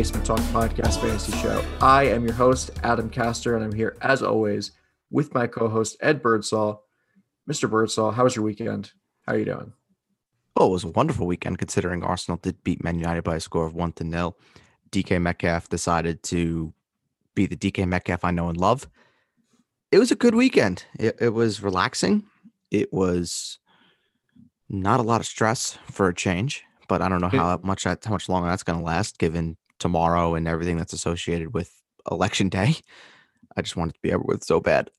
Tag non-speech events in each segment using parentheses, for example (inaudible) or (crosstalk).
Welcome to the Basement Talk Podcast Fantasy Show. I am your host, Adam Castor, and I'm here as always with my co-host Ed Birdsall. Mr. Birdsall, how was your weekend? How are you doing? Oh, it was a wonderful weekend considering Arsenal did beat Man United by a score of one to nil. DK Metcalf decided to be the DK Metcalf I know and love. It was a good weekend. It, it was relaxing. It was not a lot of stress for a change, but I don't know how much that, how much longer that's going to last given tomorrow and everything that's associated with election day. I just want it to be over with so bad.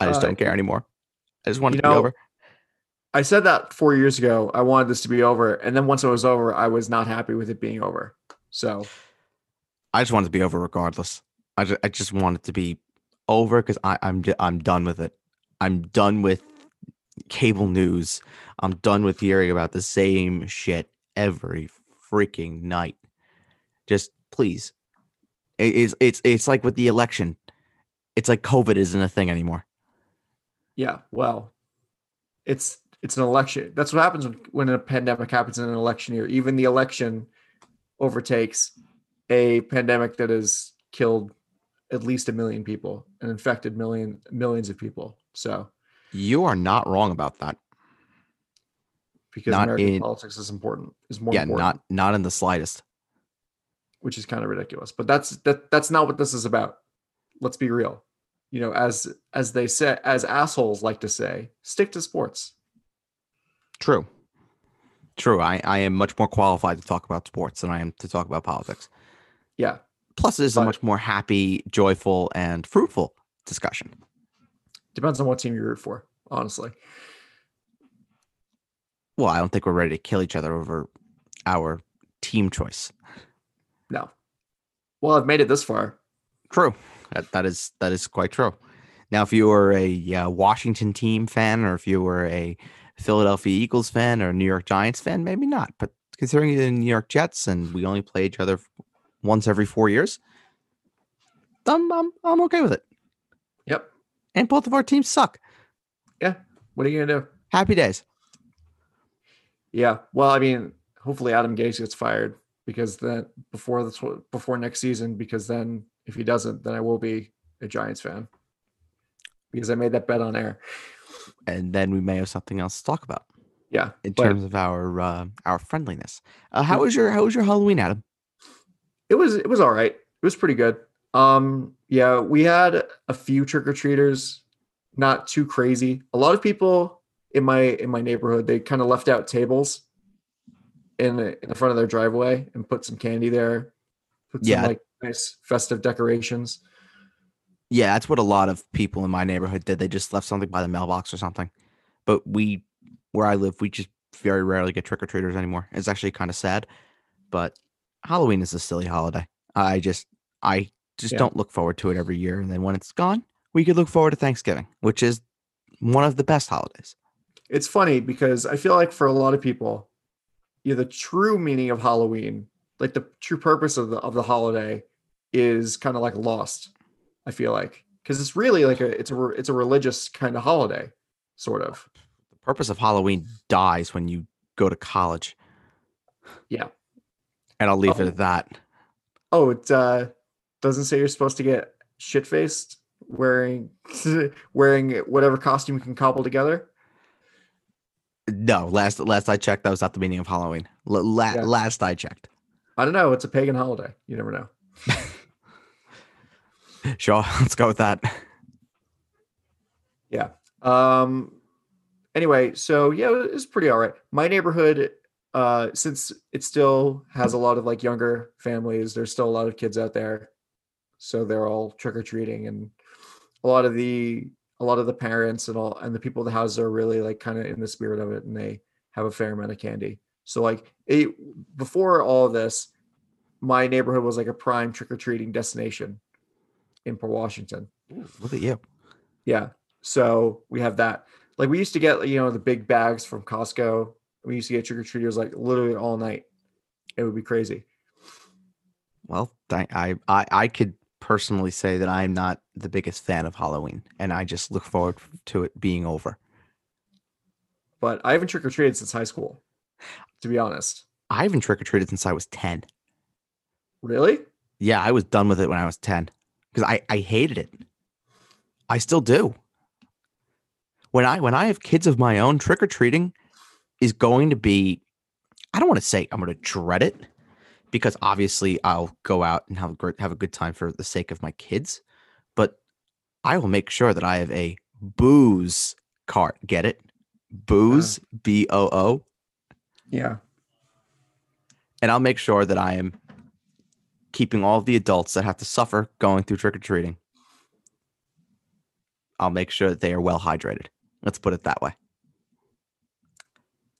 I just Uh, don't care anymore. I just want it to be over. I said that four years ago. I wanted this to be over, and then once it was over, I was not happy with it being over. So I just want it to be over regardless. I just, I just want it to be over because I'm I'm done with it. I'm done with cable news. I'm done with hearing about the same shit every freaking night. Just please, it is it's it's like with the election. It's like COVID isn't a thing anymore. yeah, well, it's it's an election. That's what happens when, when a pandemic happens in an election year. Even the election overtakes a pandemic that has killed at least a million people and infected million millions of people. So You are not wrong about that. because Not American in- politics is important, is more yeah, important, not not in the slightest. Which is kind of ridiculous. But that's that that's not what this is about. Let's be real. You know, as as they say, as assholes like to say, stick to sports. True. True. I, I am much more qualified to talk about sports than I am to talk about politics. Yeah, Plus, it is a much more happy, joyful, and fruitful discussion. depends on what team you root for, honestly. Well, I don't think we're ready to kill each other over our team choice. No. Well, I've made it this far. True. That, that is that is quite true. Now, if you were a uh, Washington team fan, or if you were a Philadelphia Eagles fan or New York Giants fan, maybe not. But considering you're the New York Jets and we only play each other once every four years, I'm I'm, I'm okay with it. Yep. And both of our teams suck. Yeah. What are you gonna do? Happy days. Yeah. Well, I mean, hopefully Adam Gase gets fired because then before the tw- before next season, because then if he doesn't, then I will be a Giants fan because I made that bet on air. And then we may have something else to talk about Yeah. in but terms of our uh, our friendliness. Uh, how was your how was your Halloween, Adam? it was it was all right. It was pretty good. Um, yeah, we had a few trick or treaters, not too crazy. A lot of people in my in my neighborhood they kind of left out tables in the, in the front of their driveway and put some candy there, put some Yeah. like nice festive decorations. Yeah, that's what a lot of people in my neighborhood did. They just left something by the mailbox or something. But we, where I live, we just very rarely get trick or treaters anymore. It's actually kind of sad. But Halloween is a silly holiday. I just, I just Yeah. don't look forward to it every year. And then when it's gone, we could look forward to Thanksgiving, which is one of the best holidays. It's funny because I feel like for a lot of people, yeah, the true meaning of Halloween, like the true purpose of the of the holiday, is kind of like lost. I feel like because it's really like a it's a it's a religious kind of holiday, sort of. The purpose of Halloween dies when you go to college. Yeah. And I'll leave Oh. it at that. Oh, it uh, doesn't say you're supposed to get shit faced wearing (laughs) wearing whatever costume you can cobble together. No, last last I checked, that was not the meaning of Halloween. La- Yeah. Last I checked. I don't know. It's a pagan holiday. You never know. (laughs) Sure, (laughs) let's go with that. Yeah. Um. Anyway, so yeah, it's pretty all right. My neighborhood, uh, since it still has a lot of like younger families, there's still a lot of kids out there, so they're all trick or treating, and a lot of the a lot of the parents and all and the people in the houses are really like kind of in the spirit of it, and they have a fair amount of candy. So like it before all of this, my neighborhood was like a prime trick or treating destination in Port Washington. Look at you. Yeah. So we have that. Like we used to get, you know, the big bags from Costco. We used to get trick or treaters like literally all night. It would be crazy. Well, I, I I I could personally say that I'm not the biggest fan of Halloween, and I just look forward to it being over. But I haven't trick or treated since high school, to be honest. I haven't trick or treated since I was ten. Really? Yeah, I was done with it when I was 10 because I, I hated it. I still do. When I when I have kids of my own, trick or treating is going to be I don't want to say I'm going to dread it because obviously I'll go out and have a great, have a good time for the sake of my kids, I will make sure that I have a booze cart. Get it? Booze, B O O, Yeah. and I'll make sure that I am keeping all the adults that have to suffer going through trick or treating. I'll make sure that they are well hydrated. Let's put it that way.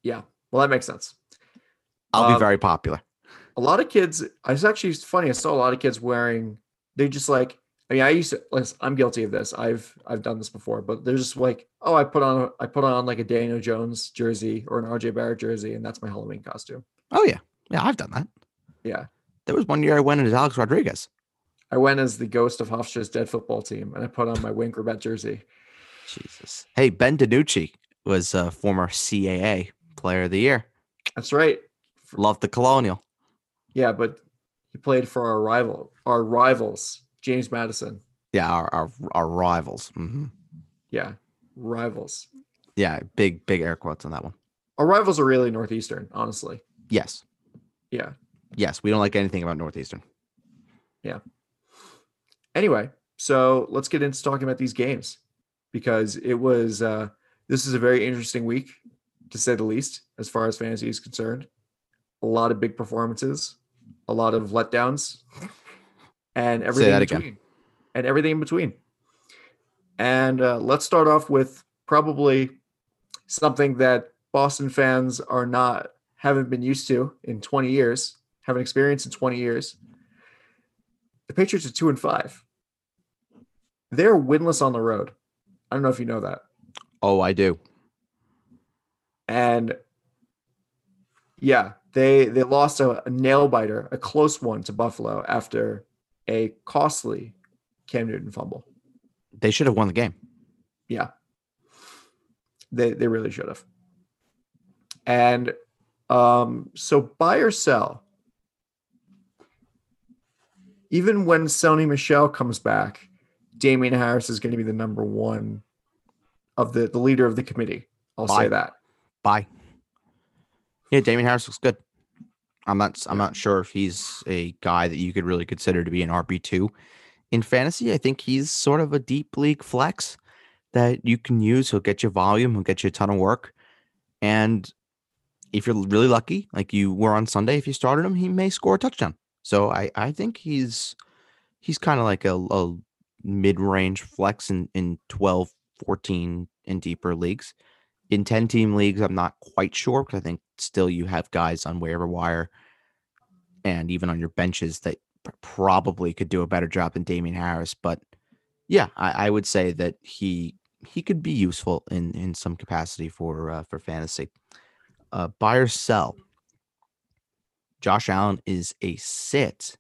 Yeah. Well, that makes sense. I'll Um, be very popular. a lot of kids it's actually funny i saw a lot of kids wearing they just like i mean i used to listen, i'm guilty of this i've i've done this before but they're just like oh i put on i put on like a daniel jones jersey or an rj barrett jersey and that's my halloween costume Oh yeah, yeah, I've done that. yeah There was one year I went as Alex Rodriguez. i went as the ghost of hofstra's dead football team and i put on my wayne Chrebet jersey Jesus. Hey, Ben DiNucci was a former CAA Player of the Year. that's right Loved the Colonial. yeah but he played for our rival our rivals james madison Yeah, our our, our rivals. hmm yeah rivals Yeah, big big air quotes on that one. our rivals are really northeastern honestly Yes, yeah yes, we don't like anything about Northeastern. Yeah. Anyway, so let's get into talking about these games because it was uh this is a very interesting week to say the least as far as fantasy is concerned. A lot of big performances, a lot of letdowns, and everything in again. between. And everything in between. And uh, let's start off with probably something that Boston fans are not haven't been used to in 20 years, haven't experienced in 20 years. The Patriots are two and five. They're winless on the road. I don't know if you know that. Oh, I do. And yeah, they they lost a, a nail biter, a close one to Buffalo after a costly Cam Newton fumble. They should have won the game. Yeah. They they really should have. And um so buy or sell. Even when Sony Michel comes back, Damien Harris is going to be the number one of the the leader of the committee. I'll Buy. say that. Bye. Yeah, Damien Harris looks good. I'm not. I'm not sure if he's a guy that you could really consider to be an RB two in fantasy. I think he's sort of a deep league flex that you can use. He'll get you volume. He'll get you a ton of work, and if you're really lucky, like you were on Sunday, if you started him, he may score a touchdown. So I I think he's he's kind of like a, a mid range flex in in 12, 14 and deeper leagues in 10 team leagues, I'm not quite sure because I think still you have guys on waiver wire and even on your benches that probably could do a better job than Damien Harris. But yeah, I, I would say that he he could be useful in in some capacity for uh, for fantasy. Uh, buy or sell. Josh Allen is a sit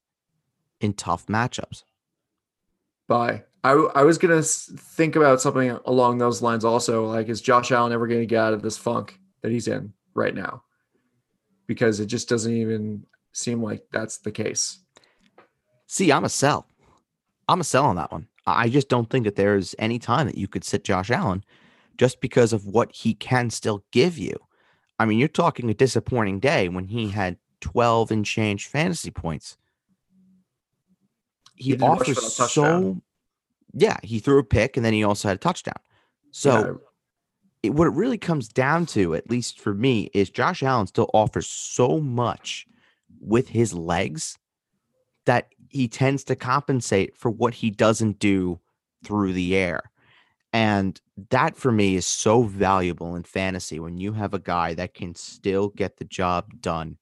in tough matchups. Bye. I, I was gonna think about something along those lines also. Like, is Josh Allen ever gonna get out of this funk that he's in right now? Because it just doesn't even seem like that's the case. See, I'm a sell. I'm a sell on that one. I just don't think that there's any time that you could sit Josh Allen just because of what he can still give you. I mean, you're talking a disappointing day when he had 12 and change fantasy points. He, He did rush for offers so yeah, he threw a pick and then he also had a touchdown. So Yeah, it, what it really comes down to, at least for me, is Josh Allen still offers so much with his legs that he tends to compensate for what he doesn't do through the air. And that for me is so valuable in fantasy when you have a guy that can still get the job done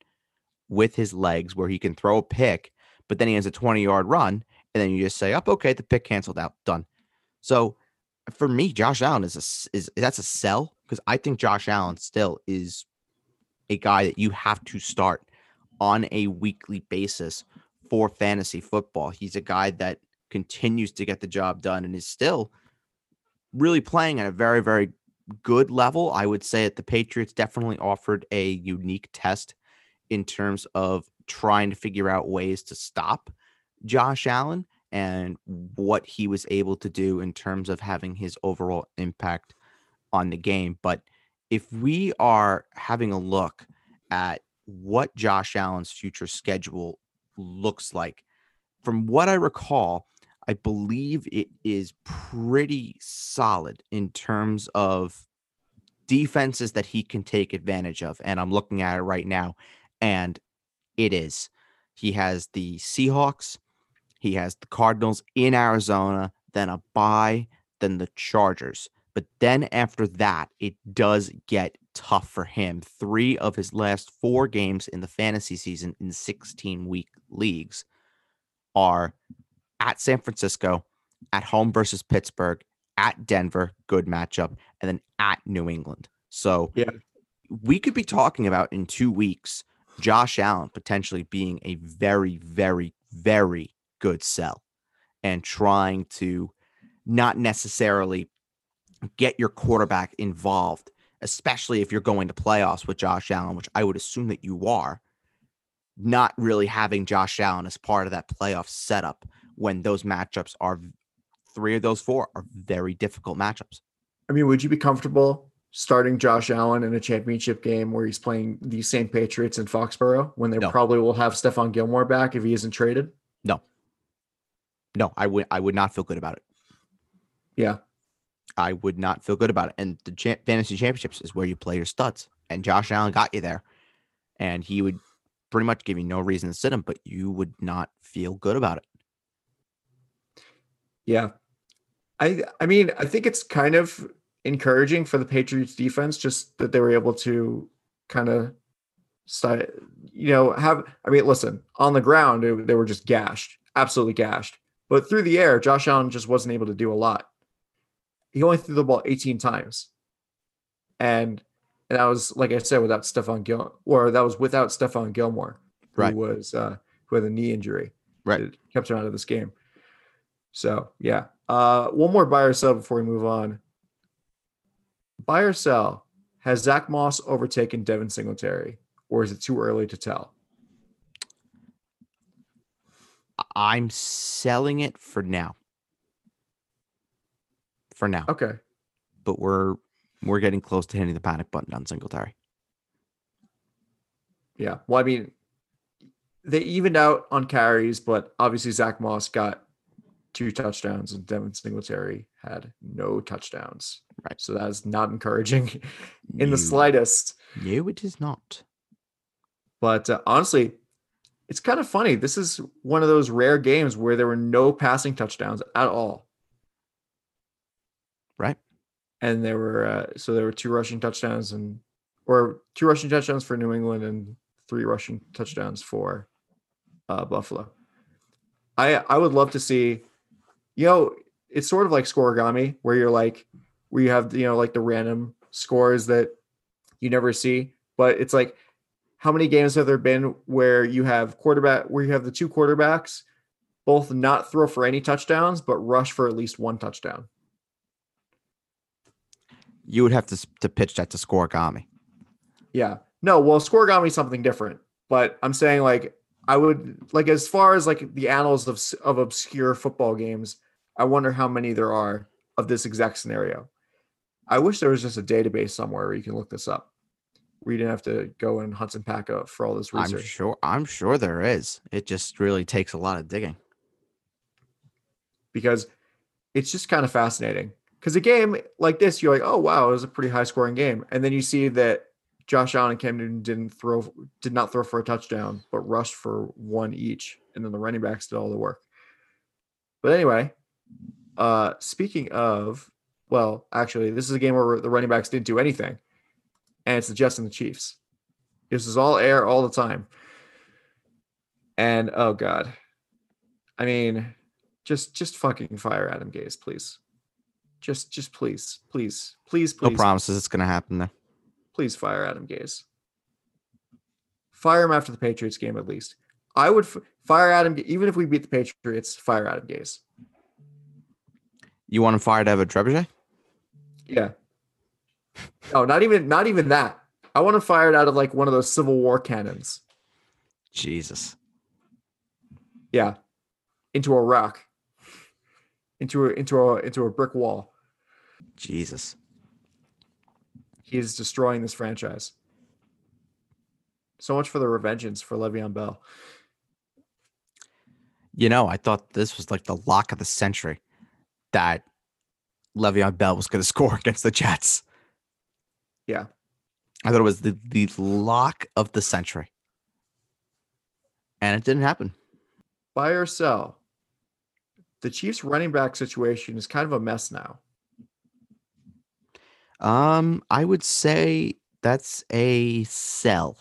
with his legs, where he can throw a pick, but then he has a 20 yard run. And then you just say, up, okay, the pick canceled out, done. So for me, Josh Allen is a is that's a sell because I think Josh Allen still is a guy that you have to start on a weekly basis for fantasy football. He's a guy that continues to get the job done and is still really playing at a very very good level. I would say that the Patriots definitely offered a unique test in terms of trying to figure out ways to stop Josh Allen and what he was able to do in terms of having his overall impact on the game. But if we are having a look at what Josh Allen's future schedule looks like, from what I recall, I believe it is pretty solid in terms of defenses that he can take advantage of. And I'm looking at it right now, and it is. He has the Seahawks, he has the Cardinals in Arizona, then a bye, then the Chargers. But then after that, it does get tough for him. Three of his last four games in the fantasy season in 16 week leagues are at San Francisco, at home versus Pittsburgh, at Denver, good matchup, and then at New England. So Yeah. we could be talking about in two weeks Josh Allen potentially being a very, very, very good sell and trying to not necessarily get your quarterback involved, especially if you're going to playoffs with Josh Allen, which I would assume that you are, not really having Josh Allen as part of that playoff setup when those matchups are three of those four are very difficult matchups. I mean, would you be comfortable starting Josh Allen in a championship game where he's playing the same Patriots in Foxborough when they No. probably will have Stephon Gilmore back if he isn't traded? No, I would I would not feel good about it. Yeah. I would not feel good about it. And the cha- fantasy championships is where you play your studs. And Josh Allen got you there. And he would pretty much give you no reason to sit him, but you would not feel good about it. Yeah. I I mean, I think it's kind of encouraging for the Patriots defense just that they were able to kind of you know, have I mean, listen, on the ground they were just gashed, absolutely gashed. But through the air, Josh Allen just wasn't able to do a lot. He only threw the ball 18 times. And and that was like I said without Stephon Gil or that was without Stephon Gilmore, who Right. was uh who had a knee injury. Right. It kept him out of this game. So yeah. Uh one more buy or sell before we move on. Buy or sell. Has Zach Moss overtaken Devin Singletary, or is it too early to tell? I- I'm selling it for now. For now. Okay. But we're we're getting close to hitting the panic button on Singletary. Yeah. Well, I mean, they evened out on carries, but obviously Zach Moss got two touchdowns and Devin Singletary had no touchdowns. Right. So that is not encouraging (laughs) in the slightest. No, it is not. But uh, honestly, it's kind of funny. This is one of those rare games where there were no passing touchdowns at all. Right. And there were uh, so there were two rushing touchdowns and or two rushing touchdowns for New England and three rushing touchdowns for uh, Buffalo. I I would love to see, you know, it's sort of like scorigami where you're like where you have you know like the random scores that you never see, but it's like how many games have there been where you have quarterback where you have the two quarterbacks both not throw for any touchdowns but rush for at least one touchdown? You would have to to pitch that to Scorigami. Yeah. No, well, scorigami is something different, but I'm saying like I would like as far as like the annals of of obscure football games, I wonder how many there are of this exact scenario. I wish there was just a database somewhere where you can look this up. Where you didn't have to go and hunt and pack up for all this research. I'm sure I'm sure there is. It just really takes a lot of digging. because it's just kind of fascinating. Because a game like this, you're like, oh wow, it was a pretty high scoring game, and then you see that Josh Allen and Cam Newton didn't throw, did not throw for a touchdown, but rushed for one each, and then the running backs did all the work. But anyway, uh, speaking of, well, actually, this is a game where the running backs didn't do anything, and it's the Jets and the Chiefs. This is all air all the time, and oh god, I mean, just just fucking fire Adam Gase, please. Just just please, please, please, please. No promises it's going to happen there. please fire Adam Gase. Fire him after the Patriots game at least. I would f- fire Adam even if we beat the Patriots. Fire Adam Gase. You want him fired a trebuchet? Yeah. No, not even not even that. I want to fire it out of like one of those Civil War cannons. Jesus. Yeah, into a rock, into a into a into a brick wall. Jesus. He is destroying this franchise. So much for the revengeance for Le'Veon Bell. You know, I thought this was like the lock of the century that Le'Veon Bell was going (laughs) to score against the Jets. Yeah. I thought it was the, the lock of the century. And it didn't happen. Buy or sell. The Chiefs running back situation is kind of a mess now. Um, I would say that's a sell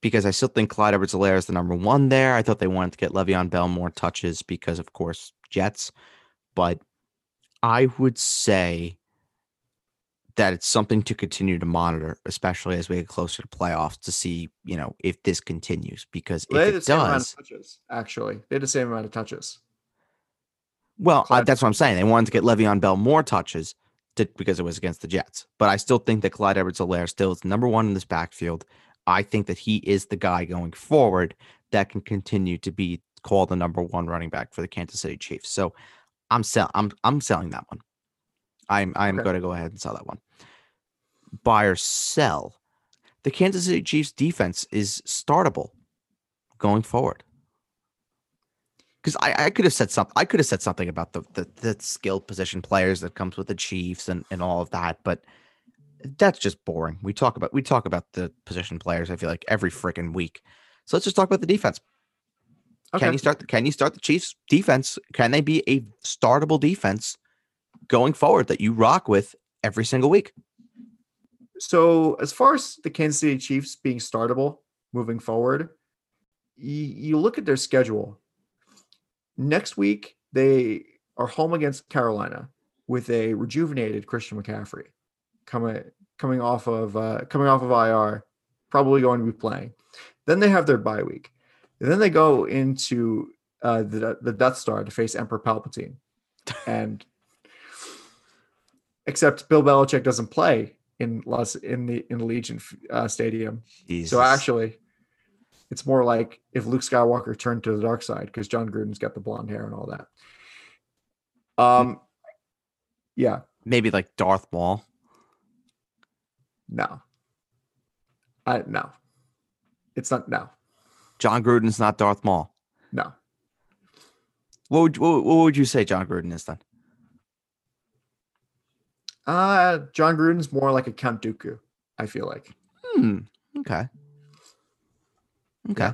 because I still think Clyde Edwards Helaire is the number one there. I thought they wanted to get Le'Veon Bell more touches because, of course, Jets. But I would say that it's something to continue to monitor, especially as we get closer to playoffs to see, you know, if this continues. Because Well, they if it same amount does, of touches, actually. They had the same amount of touches. well, I, that's what I'm saying. They wanted to get Le'Veon Bell more touches to, because it was against the Jets. But I still think that Clyde Edwards Helaire still is number one in this backfield. I think that he is the guy going forward that can continue to be called the number one running back for the Kansas City Chiefs. So I'm sell I'm I'm selling that one. I'm I'm Okay. going to go ahead and sell that one. Buy or sell. The Kansas City Chiefs defense is startable going forward. Because I, I could have said something. I could have said something about the, the the skilled position players that comes with the Chiefs and, and all of that, but that's just boring. We talk about we talk about the position players. I feel like every freaking week. So let's just talk about the defense. Okay. Can you start? The, can you start the Chiefs defense? Can they be a startable defense going forward that you rock with every single week? So, as far as the Kansas City Chiefs being startable moving forward, you, you look at their schedule. Next week, they are home against Carolina with a rejuvenated Christian McCaffrey coming coming off of uh, coming off of IR, probably going to be playing. Then they have their bye week. And then they go into uh, the the Death Star to face Emperor Palpatine, (laughs) and except Bill Belichick doesn't play in Los in the in Legion uh, Stadium. Jesus. So actually, it's more like if Luke Skywalker turned to the dark side because Jon Gruden's got the blonde hair and all that. Um, yeah, maybe like Darth Maul. no, I no, it's not no, Jon Gruden's not Darth Maul. no. What would what, what would you say Jon Gruden is then? Uh, Jon Gruden's more like a Count Dooku. I feel like. Hmm. Okay. Okay. Yeah.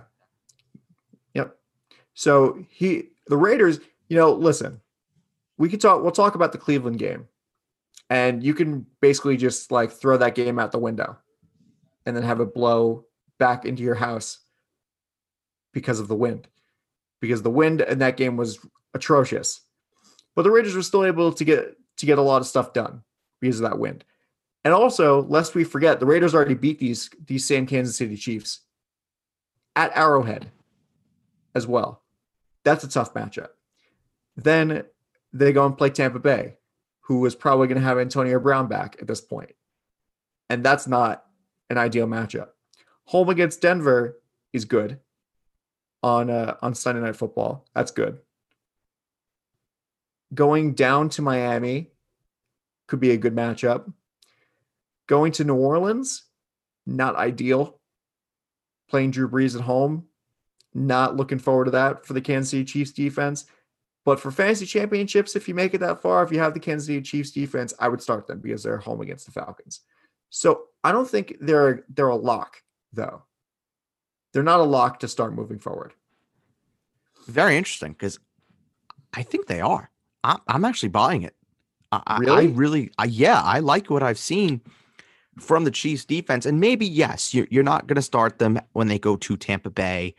Yep. So he the Raiders, you know, listen, we can talk we'll talk about the Cleveland game. And you can basically just like throw that game out the window and then have it blow back into your house because of the wind. Because the wind in that game was atrocious. But the Raiders were still able to get to get a lot of stuff done because of that wind. And also, lest we forget, the Raiders already beat these these same Kansas City Chiefs at Arrowhead as well. That's a tough matchup. Then they go and play Tampa Bay, who is probably going to have Antonio Brown back at this point. And that's not an ideal matchup. Home against Denver is good on uh, on Sunday night football. That's good. Going down to Miami could be a good matchup. Going to New Orleans, not ideal playing Drew Brees at home. Not looking forward to that for the Kansas City Chiefs defense. But for fantasy championships, if you make it that far, if you have the Kansas City Chiefs defense, I would start them because they're home against the Falcons. So I don't think they're they're a lock though. They're not a lock to start moving forward. Very interesting because I think they are. I'm, I'm actually buying it. I, I- I Really? really, I, yeah, I like what I've seen from the Chiefs defense. And maybe, yes, you're, you're not going to start them when they go to Tampa Bay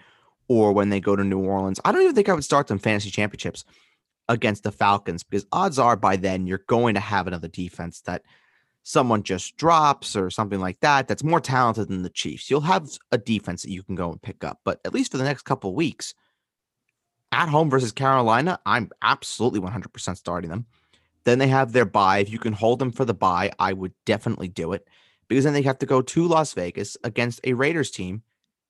or when they go to New Orleans. I don't even think I would start them fantasy championships against the Falcons because odds are by then you're going to have another defense that someone just drops or something like that that's more talented than the Chiefs. You'll have a defense that you can go and pick up. But at least for the next couple of weeks, at home versus Carolina, I'm absolutely 100% starting them. Then they have their bye. If you can hold them for the bye, I would definitely do it because then they have to go to Las Vegas against a Raiders team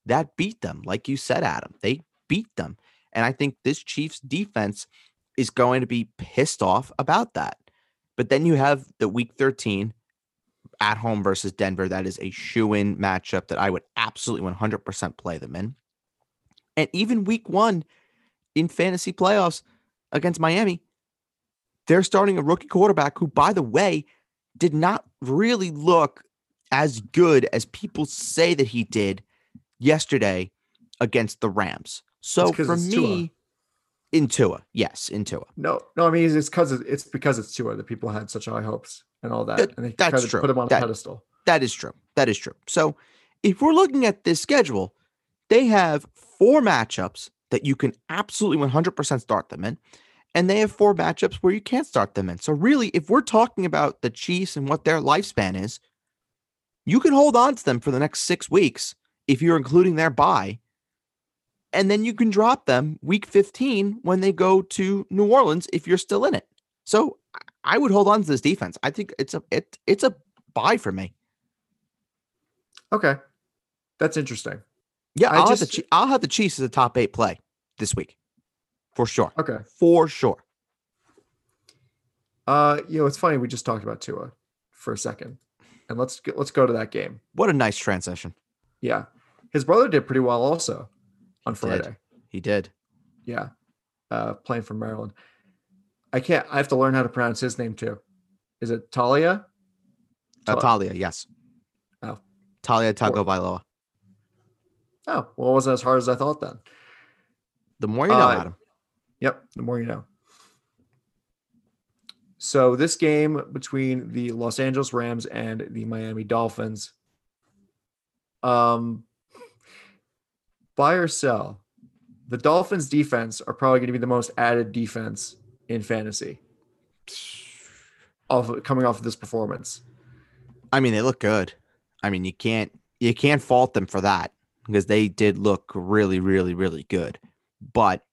that beat them. Like you said, Adam, they beat them. And I think this Chiefs defense is going to be pissed off about that. But then you have the week 13 at home versus Denver. That is a shoe in matchup that I would absolutely 100% play them in. And even week one in fantasy playoffs against Miami, they're starting a rookie quarterback who, by the way, did not really look as good as people say that he did yesterday against the Rams. So for me, Tua. in Tua, yes, in Tua. No, no, I mean it's because it's because it's Tua that people had such high hopes and all that, that and they that's true. put him on that, a pedestal. That is true. That is true. So if we're looking at this schedule, they have four matchups that you can absolutely 100% start them in. And they have four matchups where you can't start them in. So, really, if we're talking about the Chiefs and what their lifespan is, you can hold on to them for the next six weeks if you're including their bye and then you can drop them week 15 when they go to New Orleans if you're still in it. So I would hold on to this defense. I think it's a it it's a buy for me. Okay. That's interesting. Yeah, I'll, just, have the, I'll have the Chiefs as a top eight play this week. For sure. Okay. For sure. Uh, you know, it's funny we just talked about Tua for a second. And let's get, let's go to that game. What a nice transition. Yeah. His brother did pretty well also on Friday. Did. He did. Yeah. Uh, playing for Maryland. I can't, I have to learn how to pronounce his name too. Is it Talia? Uh, Talia, yes. Oh. Talia Tagovailoa. Oh, well, it wasn't as hard as I thought then. The more you know, uh, Adam. Yep, the more you know. So this game between the Los Angeles Rams and the Miami Dolphins. Um, buy or sell. The Dolphins defense are probably going to be the most added defense in fantasy. Off coming off of this performance. I mean, they look good. I mean, you can't you can't fault them for that because they did look really, really, really good. But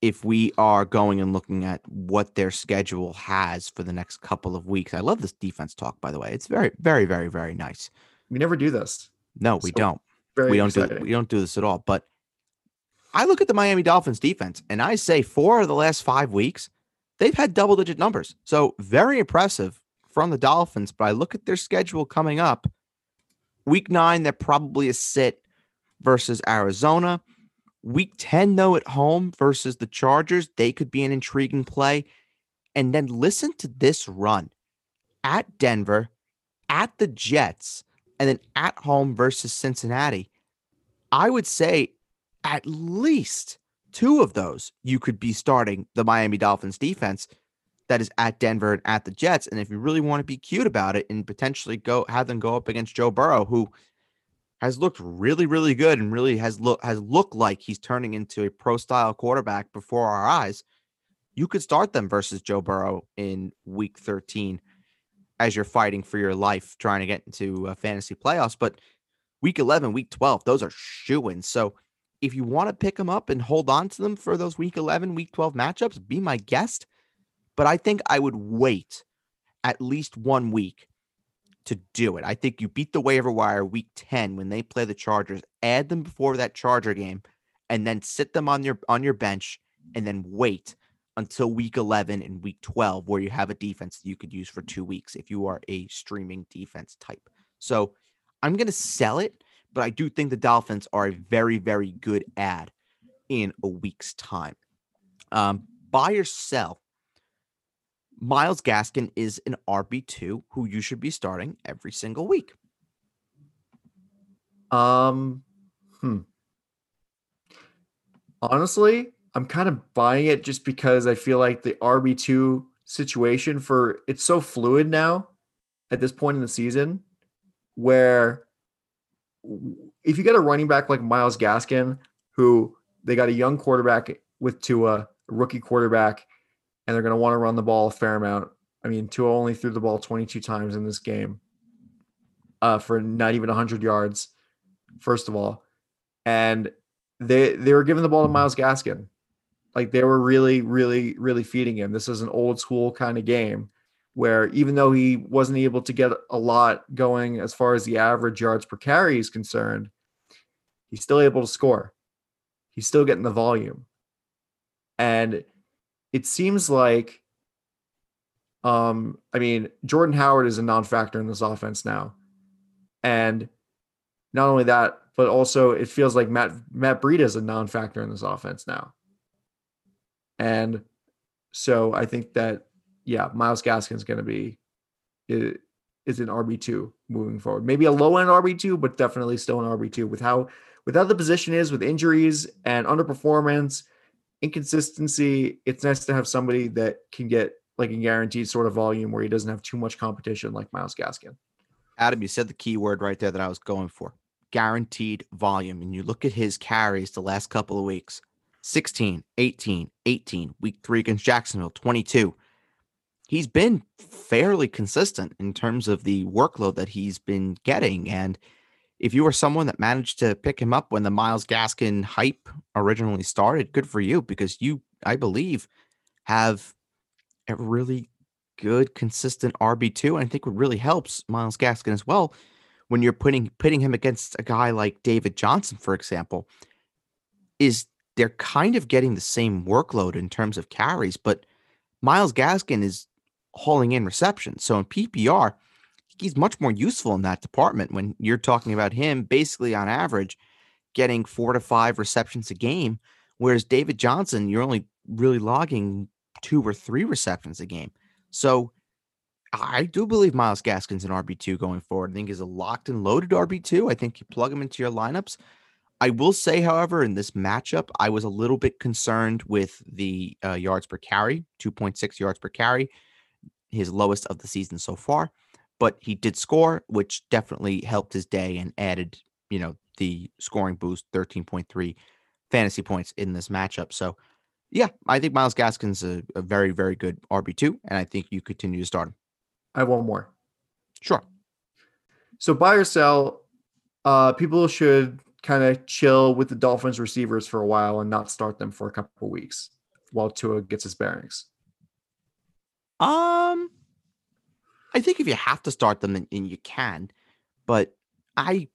if we are going and looking at what their schedule has for the next couple of weeks, I love this defense talk, by the way. It's very, very, very, very nice. We never do this. No, we so don't. we don't exciting. do we don't do this at all. But I look at the Miami Dolphins defense and I say four of the last five weeks, they've had double digit numbers. So very impressive from the Dolphins. But I look at their schedule coming up. Week nine, they're probably a sit versus Arizona. Week 10, though, at home versus the Chargers, they could be an intriguing play. And then listen to this run at Denver, at the Jets, and then at home versus Cincinnati. I would say at least two of those you could be starting the Miami Dolphins defense that is at Denver and at the Jets. And if you really want to be cute about it and potentially go have them go up against Joe Burrow, who has looked really, really good and really has look has looked like he's turning into a pro style quarterback before our eyes. You could start them versus Joe Burrow in week 13 as you're fighting for your life trying to get into uh, fantasy playoffs. But week 11, week 12, those are shoo So if you want to pick them up and hold on to them for those week 11, week 12 matchups, be my guest. But I think I would wait at least one week to do it. I think you beat the waiver wire week 10 when they play the Chargers, add them before that Charger game, and then sit them on your on your bench and then wait until week 11 and week 12 where you have a defense that you could use for 2 weeks if you are a streaming defense type. So, I'm going to sell it, but I do think the Dolphins are a very very good ad in a week's time. Um, buy or sell Myles Gaskin is an RB2 who you should be starting every single week. Um, hmm. Honestly, I'm kind of buying it just because I feel like the RB2 situation for it's so fluid now at this point in the season where if you get a running back like Myles Gaskin, who they got a young quarterback with Tua, a rookie quarterback, and they're going to want to run the ball a fair amount. I mean, Tua only threw the ball 22 times in this game uh, for not even 100 yards, first of all. And they they were giving the ball to Myles Gaskin. Like they were really, really, really feeding him. This is an old school kind of game where even though he wasn't able to get a lot going as far as the average yards per carry is concerned, He's still able to score. He's still getting the volume. And it seems like um I mean Jordan Howard is a non-factor in this offense now. And not only that, but also it feels like Matt Matt Breida is a non-factor in this offense now. And so I think that yeah, Myles Gaskin is going to be is, an RB two moving forward. Maybe a low end RB two, but definitely still an RB two with how with how the position is with injuries and underperformance, inconsistency. It's nice to have somebody that can get like a guaranteed sort of volume where he doesn't have too much competition like Myles Gaskin. Adam, you said the key word right there that I was going for guaranteed volume. And you look at his carries the last couple of weeks 16, 18, 18, week three against Jacksonville, 22 he's been fairly consistent in terms of the workload that he's been getting. And if you were someone that managed to pick him up when the Myles Gaskin hype originally started, good for you because you, I believe, have a really good, consistent RB2. And I think what really helps Myles Gaskin as well when you're putting pitting him against a guy like David Johnson, for example, is they're kind of getting the same workload in terms of carries, but Myles Gaskin is hauling in receptions. So in PPR, he's much more useful in that department when you're talking about him basically on average getting four to five receptions a game, whereas David Johnson, you're only really logging two or three receptions a game. So I do believe Myles Gaskin's an RB2 going forward. I think he's a locked and loaded RB2. I think you plug him into your lineups. I will say, however, in this matchup, I was a little bit concerned with the uh, yards per carry, 2.6 yards per carry his lowest of the season so far, but he did score, which definitely helped his day and added, you know, the scoring boost 13.3 fantasy points in this matchup. So, yeah, I think Myles Gaskin's a, a very, very good RB2, and I think you continue to start him. I have one more. Sure. So, buy or sell, uh, people should kind of chill with the Dolphins receivers for a while and not start them for a couple weeks while Tua gets his bearings. Um, I think if you have to start them, and, you can, but I,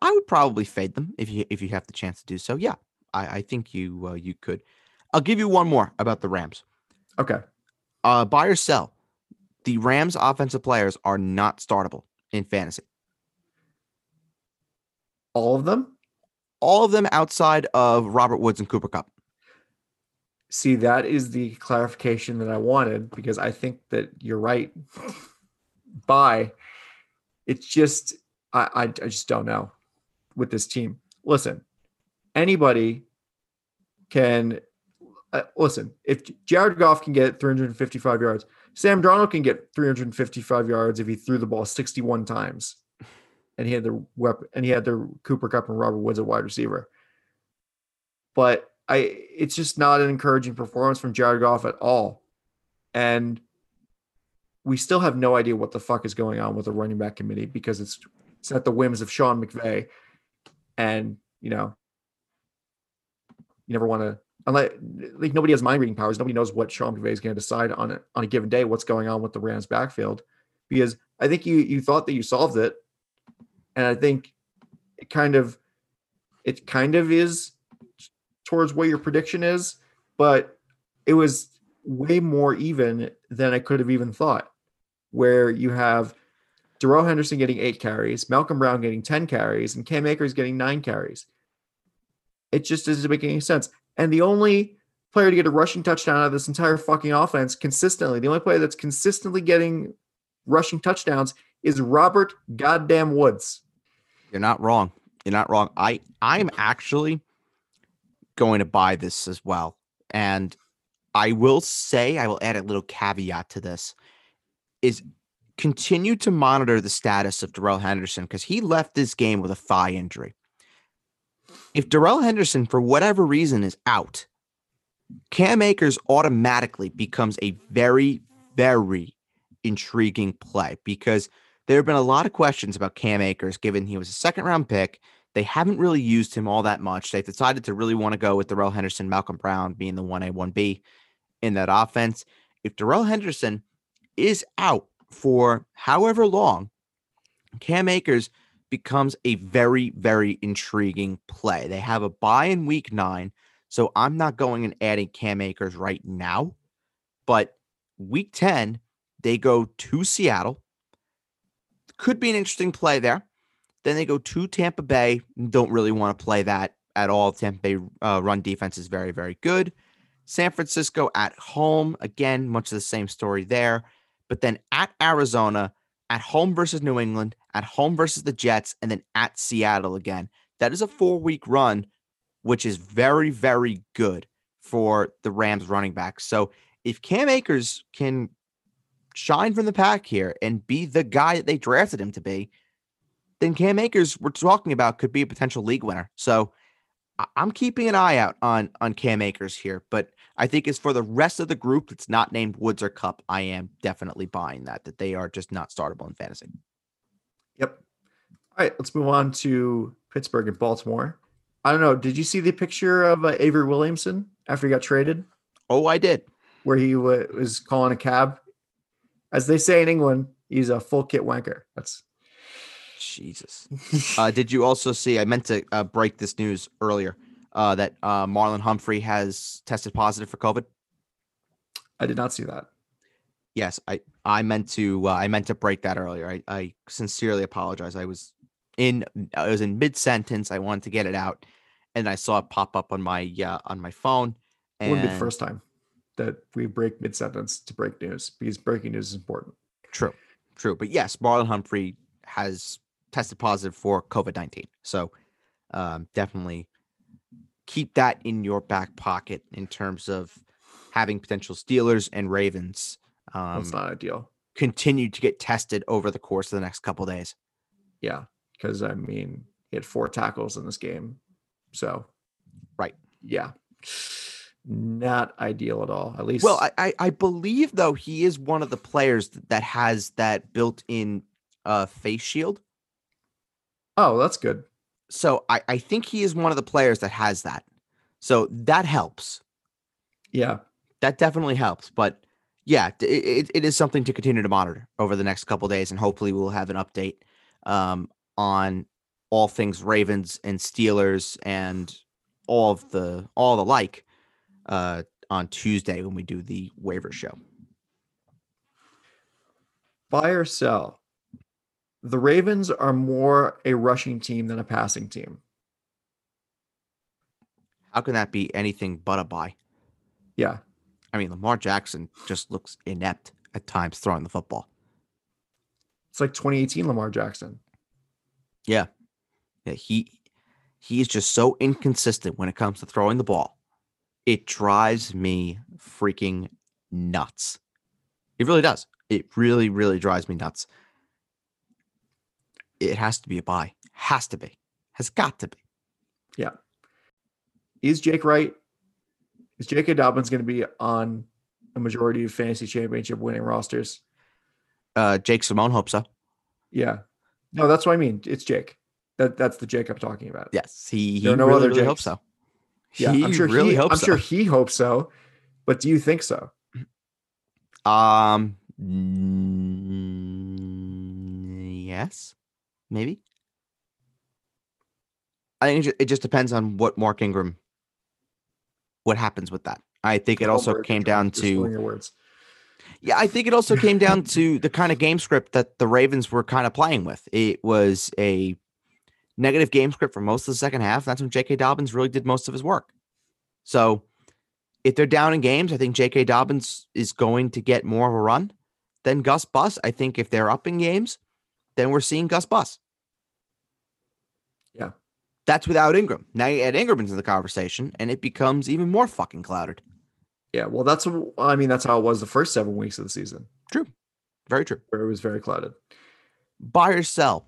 I would probably fade them if you if you have the chance to do so. Yeah, I, I think you uh, you could. I'll give you one more about the Rams. Okay. Uh, buy or sell. The Rams' offensive players are not startable in fantasy. All of them. All of them outside of Robert Woods and Cooper Kupp. See, that is the clarification that I wanted because I think that you're right. Bye. It's just I, I, I just don't know with this team. Listen, anybody can uh, listen. If Jared Goff can get 355 yards, Sam Darnold can get 355 yards if he threw the ball 61 times, and he had the weapon and he had the Cooper Kupp and Robert Woods at wide receiver. But I it's just not an encouraging performance from Jared Goff at all. And we still have no idea what the fuck is going on with the running back committee because it's it's at the whims of Sean McVay. And, you know, you never want to unless like nobody has mind reading powers. Nobody knows what Sean McVay is going to decide on it on a given day, what's going on with the Rams backfield. Because I think you you thought that you solved it. And I think it kind of it kind of is towards what your prediction is, but it was way more even than I could have even thought. Where you have Darrell Henderson getting eight carries, Malcolm Brown getting 10 carries, and Cam Akers getting nine carries. It just doesn't make any sense. And the only player to get a rushing touchdown out of this entire fucking offense consistently, the only player that's consistently getting rushing touchdowns is Robert Goddamn Woods. You're not wrong. You're not wrong. I I'm actually going to buy this as well. And I will say, I will add a little caveat to this is continue to monitor the status of Darrell Henderson because he left this game with a thigh injury. If Darrell Henderson, for whatever reason, is out, Cam Akers automatically becomes a very, very intriguing play because there have been a lot of questions about Cam Akers, given he was a second round pick they haven't really used him all that much. They've decided to really want to go with Darrell Henderson, Malcolm Brown being the 1A, 1B in that offense. If Darrell Henderson is out for however long, Cam Akers becomes a very, very intriguing play. They have a bye in week nine, so I'm not going and adding Cam Akers right now. But week 10, they go to Seattle. Could be an interesting play there. Then they go to Tampa Bay. Don't really want to play that at all. Tampa Bay uh, run defense is very, very good. San Francisco at home. Again, much of the same story there. But then at Arizona, at home versus New England, at home versus the Jets, and then at Seattle again. That is a four week run, which is very, very good for the Rams running back. So if Cam Akers can shine from the pack here and be the guy that they drafted him to be, then Cam Akers, we're talking about, could be a potential league winner. So I'm keeping an eye out on on Cam Akers here, but I think as for the rest of the group that's not named Woods or Kupp, I am definitely buying that that they are just not startable in fantasy. Yep. All right, let's move on to Pittsburgh and Baltimore. I don't know. Did you see the picture of uh, Avery Williamson after he got traded? Oh, I did. Where he w- was calling a cab, as they say in England, he's a full kit wanker. That's Jesus. uh, did you also see? I meant to uh, break this news earlier uh, that uh, Marlon Humphrey has tested positive for COVID. I did not see that. Yes, I I meant to uh, I meant to break that earlier. I, I sincerely apologize. I was in I was in mid sentence. I wanted to get it out, and I saw it pop up on my uh, on my phone. And... It wouldn't be the first time that we break mid sentence to break news because breaking news is important. True, true. But yes, Marlon Humphrey has tested positive for COVID 19. So um, definitely keep that in your back pocket in terms of having potential Steelers and Ravens. Um, That's not ideal. Continue to get tested over the course of the next couple days. Yeah, because I mean, he had four tackles in this game, so right. Yeah, not ideal at all. At least, well, I I, I believe though he is one of the players that has that built-in uh, face shield. Oh, that's good. So I, I think he is one of the players that has that. So that helps. Yeah. That definitely helps. But yeah, it, it is something to continue to monitor over the next couple days. And hopefully we'll have an update um, on all things Ravens and Steelers and all of the all the like uh, on Tuesday when we do the waiver show. Buy or sell the Ravens are more a rushing team than a passing team. How can that be anything but a buy? Yeah. I mean, Lamar Jackson just looks inept at times throwing the football. It's like 2018 Lamar Jackson. Yeah. Yeah, he he's just so inconsistent when it comes to throwing the ball. It drives me freaking nuts. It really does. It really, really drives me nuts it has to be a buy. Has to be. Has got to be. Yeah. Is Jake right? Is J.K. Dobbins going to be on a majority of fantasy championship winning rosters? Uh, Jake Simone hopes so. Yeah. No, that's what I mean. It's Jake. That that's the Jake I'm talking about. Yes, he. He no really, other really hopes so. Yeah, he I'm sure really he, hopes. I'm so. sure he hopes so. But do you think so? Um. Yes maybe. I think it just depends on what Mark Ingram, what happens with that. I think it also came down to. Yeah, I think it also came down to the kind of game script that the Ravens were kind of playing with. It was a negative game script for most of the second half. That's when J.K. Dobbins really did most of his work. So if they're down in games, I think J.K. Dobbins is going to get more of a run than Gus Bus. I think if they're up in games, then we're seeing Gus Bus. Yeah. That's without Ingram. Now you add Ingram into the conversation, and it becomes even more fucking clouded. Yeah, well, that's I mean, that's how it was the first seven weeks of the season. True, very true. Where it was very clouded. Buy or sell.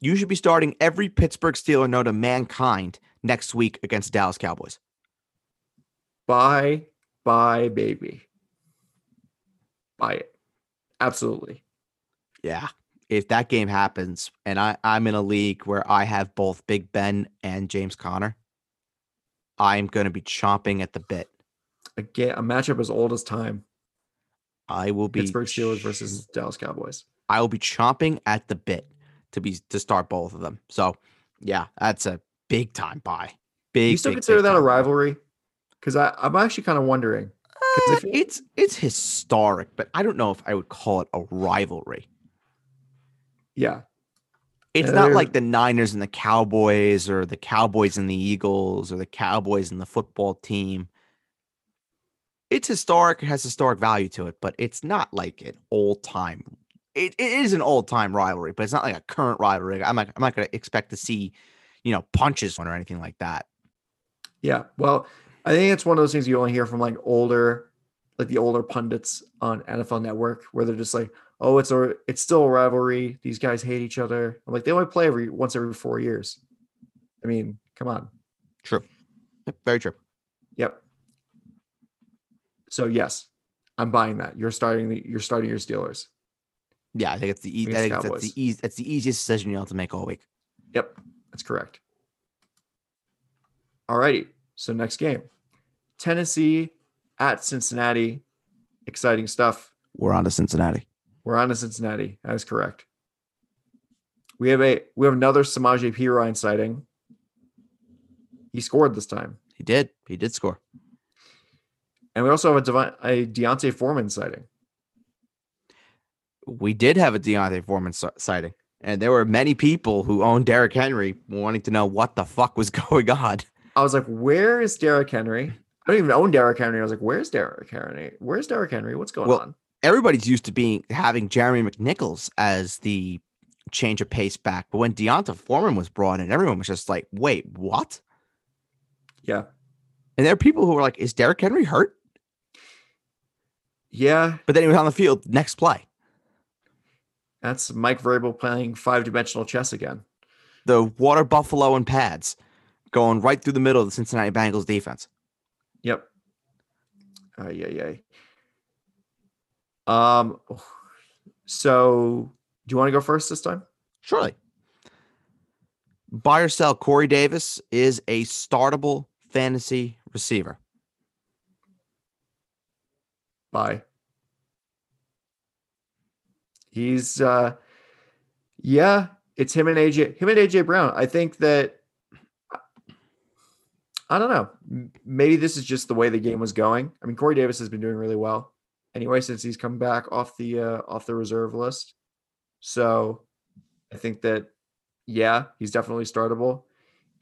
You should be starting every Pittsburgh Steeler no to mankind next week against Dallas Cowboys. Buy, buy, baby. Buy it. Absolutely. Yeah. If that game happens and I, I'm in a league where I have both Big Ben and James Conner, I'm going to be chomping at the bit. Again, a matchup as old as time. I will be Pittsburgh Steelers versus Dallas Cowboys. I will be chomping at the bit to be to start both of them. So yeah, that's a big time buy. Big. you still big, consider big that a time rivalry? Because I'm actually kind of wondering. Uh, it's it's historic, but I don't know if I would call it a rivalry. Yeah, It's not like the Niners and the Cowboys or the Cowboys and the Eagles or the Cowboys and the football team. It's historic, it has historic value to it, but it's not like an old time. It, it is an old time rivalry, but it's not like a current rivalry. I'm not I'm not gonna expect to see, you know, punches or anything like that. yeah. Well, I think it's one of those things you only hear from like older, like the older pundits on NFL Network, where they're just like, "Oh, it's a, it's still a rivalry. These guys hate each other." I'm like, they only play every once every four years. I mean, come on. True. Very true. Yep. So yes, I'm buying that. You're starting the you're starting your Steelers. Yeah, I think it's the e- I think that's the easy that's the easiest decision you'll have to make all week. Yep, that's correct. All righty. So next game, Tennessee at Cincinnati. Exciting stuff. We're on to Cincinnati. We're on to Cincinnati. That is correct. We have a we have another Samaje Perine sighting. He scored this time, He did. He did score. and we also have a, Devi- a D'Onta Foreman sighting. we did have a D'Onta Foreman si- sighting, and there were many people who owned Derrick Henry wanting to know what the fuck was (laughs) going on. I was like, "Where is Derrick Henry?" I don't even own Derrick Henry. I was like, "Where's Derrick Henry? Where's Derrick Henry? What's going Well, on?" Everybody's used to being having Jeremy McNichols as the change of pace back, but when D'Onta Foreman was brought in, everyone was just like, "Wait, what?" Yeah, And there are people who were like, "Is Derrick Henry hurt?" yeah. But then he was on the field next play. That's Mike Vrabel playing five dimensional chess again. The water buffalo and pads going right through the middle of the Cincinnati Bengals defense. Yep. Uh, yeah, yeah. Um. So, do you want to go first this time? Surely. Buy or sell, Corey Davis is a startable fantasy receiver. Buy. He's uh yeah, it's him and AJ him and AJ Brown. I think that I don't know. Maybe this is just the way the game was going. I mean, Corey Davis has been doing really well anyway since he's come back off the uh off the reserve list. So I think that yeah, he's definitely startable.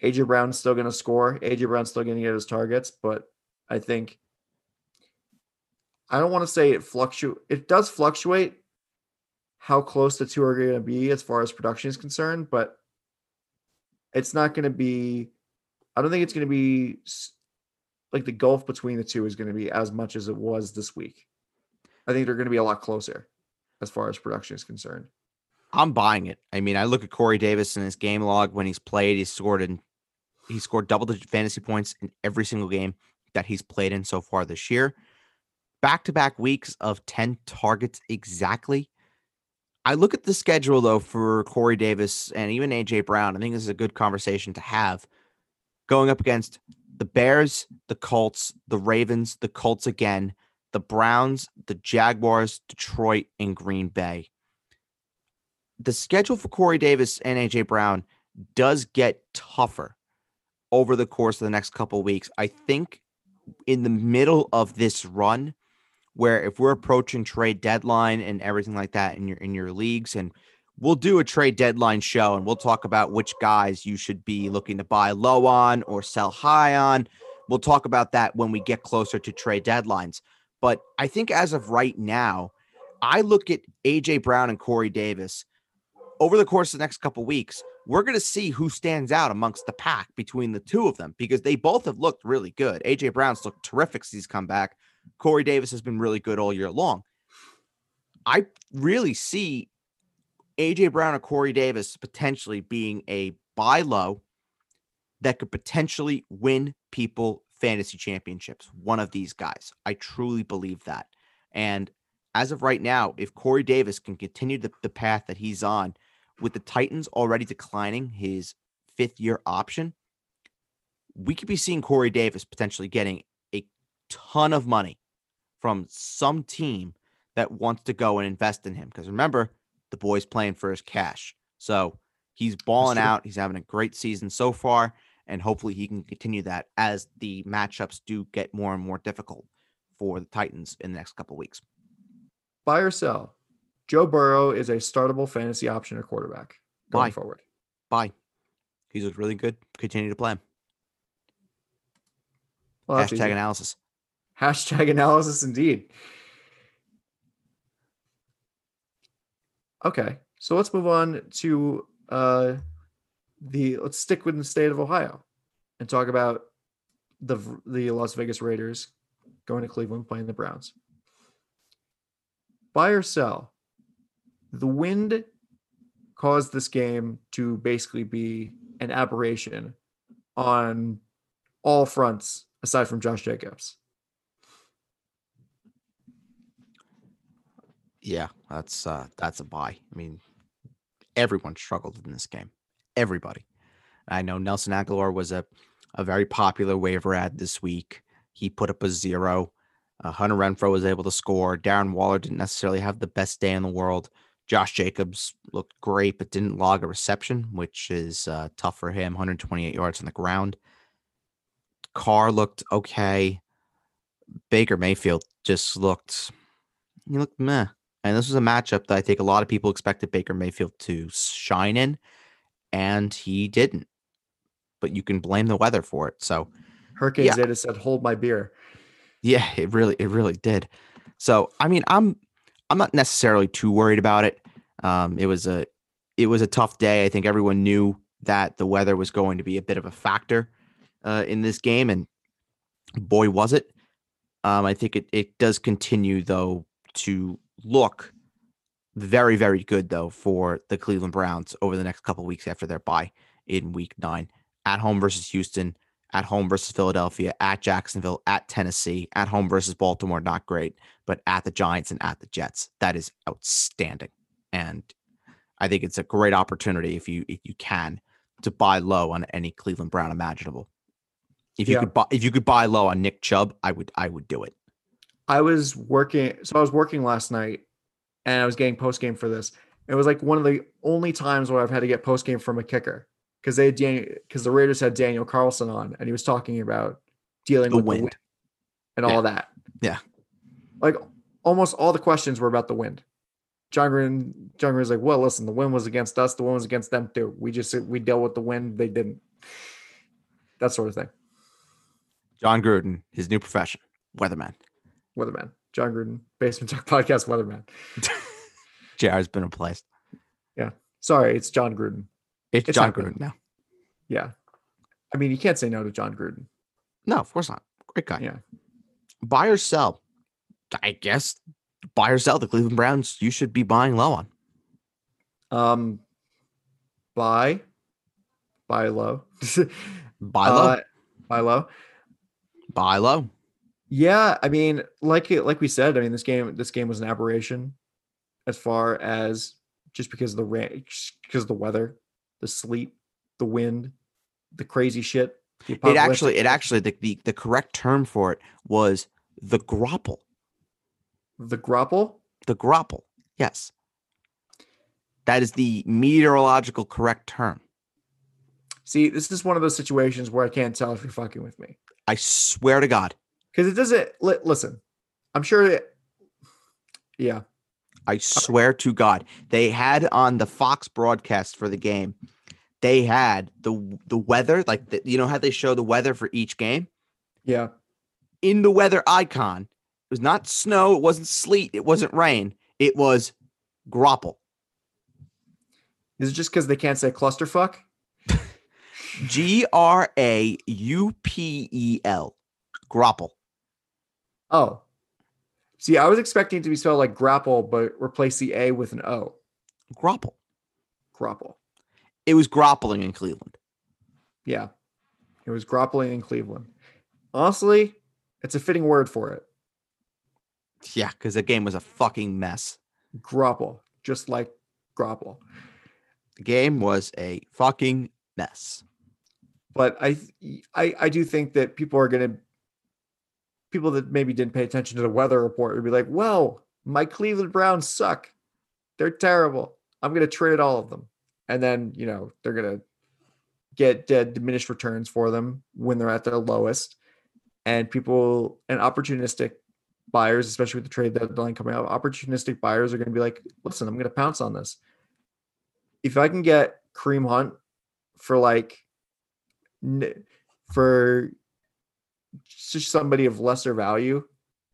AJ Brown's still gonna score. AJ Brown's still gonna get his targets, but I think I don't want to say it fluctuate. It does fluctuate how close the two are going to be as far as production is concerned, but it's not going to be. I don't think it's going to be like the gulf between the two is going to be as much as it was this week. I think they're going to be a lot closer as far as production is concerned. I'm buying it. I mean, I look at Corey Davis in his game log when he's played. He's scored in he scored double digit fantasy points in every single game that he's played in so far this year. Back to back weeks of 10 targets exactly. I look at the schedule though for Corey Davis and even AJ Brown. I think this is a good conversation to have going up against the Bears, the Colts, the Ravens, the Colts again, the Browns, the Jaguars, Detroit, and Green Bay the schedule for Corey Davis and AJ Brown does get tougher over the course of the next couple weeks. I think in the middle of this run, where if we're approaching trade deadline and everything like that in your in your leagues, and we'll do a trade deadline show and we'll talk about which guys you should be looking to buy low on or sell high on. We'll talk about that when we get closer to trade deadlines. But I think as of right now, I look at AJ Brown and Corey Davis over the course of the next couple weeks, we're going to see who stands out amongst the pack between the two of them because they both have looked really good. AJ Brown's looked terrific since he's come back. Corey Davis has been really good all year long. I really see AJ Brown or Corey Davis potentially being a buy low that could potentially win people fantasy championships. One of these guys. I truly believe that. And as of right now, if Corey Davis can continue the, the path that he's on, with the Titans already declining his fifth year option, we could be seeing Corey Davis potentially getting a ton of money from some team that wants to go and invest in him. Because remember, the boy's playing for his cash. So He's balling out. He's having a great season so far, and hopefully he can continue that as the matchups do get more and more difficult for the Titans in the next couple weeks. Buy or sell. Joe Burrow is a startable fantasy option or quarterback going Buy. forward. Buy. He's looked really good. Continue to play him. Well, Hashtag easy. analysis. Hashtag analysis indeed. Okay, so let's move on to uh, the let's stick with the state of Ohio and talk about the the Las Vegas Raiders going to Cleveland playing the Browns. Buy or sell? The wind caused this game to basically be an aberration on all fronts aside from Josh Jacobs. Yeah, that's uh that's a buy. I mean, everyone struggled in this game. Everybody. I know Nelson Agholor was a a very popular waiver ad this week. He put up a zero. Uh, Hunter Renfrow was able to score. Darren Waller didn't necessarily have the best day in the world. Josh Jacobs looked great, but didn't log a reception, which is uh, tough for him. 128 yards on the ground. Carr looked okay. Baker Mayfield just looked, he looked meh. And this was a matchup that I think a lot of people expected Baker Mayfield to shine in, and he didn't. But you can blame the weather for it. So Hurricane Yeah. Zeta said, "Hold my beer." yeah, it really, it really did. So I mean, I'm, I'm not necessarily too worried about it. Um, it was a, it was a tough day. I think everyone knew that the weather was going to be a bit of a factor uh, in this game, and boy was it. Um, I think it it does continue though to look very very good though for the Cleveland Browns over the next couple weeks after their bye in Week Nine at home versus Houston, at home versus Philadelphia, at Jacksonville, at Tennessee, at home versus Baltimore. Not great, but at the Giants and at the Jets, that is outstanding, and I think it's a great opportunity if you if you can to buy low on any Cleveland Brown imaginable. If you Yeah. could buy if you could buy low on Nick Chubb, I would I would do it. I was working, so I was working last night, and I was getting post game for this. It was like one of the only times where I've had to get post game from a kicker because they had because the Raiders had Daniel Carlson on, and he was talking about dealing The with the wind. wind and all Yeah. of that. Yeah. like almost all the questions were about the wind. Jon Gruden, Jon Gruden was like, "Well, listen, the wind was against us. The wind was against them too. We just we dealt with the wind. They didn't. That sort of thing." Jon Gruden, his new profession, weatherman. Weatherman, Jon Gruden, Basement Talk (laughs) Podcast, Weatherman. (laughs) JR's been replaced. Yeah. Sorry, it's Jon Gruden. It's, It's John. Gruden now. Yeah. I mean, you can't say no to Jon Gruden. No, of course not. Great guy. Yeah. Buy or sell? I guess buy or sell the Cleveland Browns. You should be buying low on. Um, buy, buy low, (laughs) Buy low. Uh, buy low. buy low. Yeah, I mean, like like we said, I mean, this game, this game was an aberration, as far as just because of the rain, because of the weather, the sleet, the wind, the crazy shit. the It actually, it actually, the, the the correct term for it was the grapple. the grapple. The grapple. Yes. That is the meteorological correct term. See, this is one of those situations where I can't tell if you're fucking with me. I swear to God. Because it doesn't li- listen i'm sure that yeah I swear to God, they had on the Fox broadcast for the game. They had the the weather, like the, you know how they show the weather for each game yeah in the weather icon. It was not snow, it wasn't sleet, it wasn't rain, it was grapple. is it just because they can't say clusterfuck (laughs) G R A U P E L. Grapple. Oh see i was expecting it to be spelled like grapple but replace the a with an o Grapple. grapple It was grappling in Cleveland. yeah it was grappling in cleveland honestly it's a fitting word for it Yeah, because the game was a fucking mess. grapple just like grapple The game was a fucking mess. but I, I I do think that people are gonna people that maybe didn't pay attention to the weather report would be like, "Well, my Cleveland Browns suck. They're terrible. I'm gonna trade all of them." and then you know they're gonna get uh, diminished returns for them when they're at their lowest, and people and opportunistic buyers, especially with the trade deadline coming up, opportunistic buyers are going to be like, listen, I'm going to pounce on this. If I can get Kareem Hunt for like for just somebody of lesser value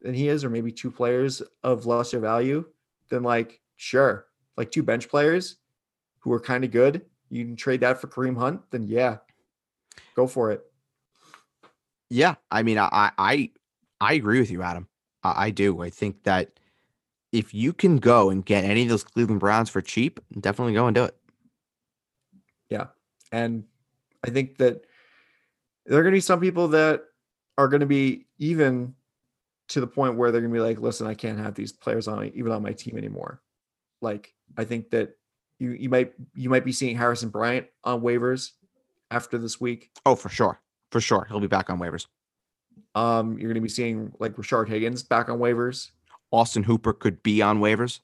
than he is, or maybe two players of lesser value, then like sure, like two bench players who are kind of good, you can trade that for Kareem Hunt, then yeah, go for it. Yeah, I mean, I I I agree with you, Adam. I, I do. I think that if you can go and get any of those Cleveland Browns for cheap, definitely go and do it. Yeah, and I think that there are going to be some people that are going to be even to the point where they're going to be like, listen, I can't have these players on even on my team anymore. Like, I think that you you might you might be seeing Harrison Bryant on waivers after this week. Oh, for sure, for sure, he'll be back on waivers. Um, you're going to be seeing like Rashard Higgins back on waivers. Austin Hooper could be on waivers.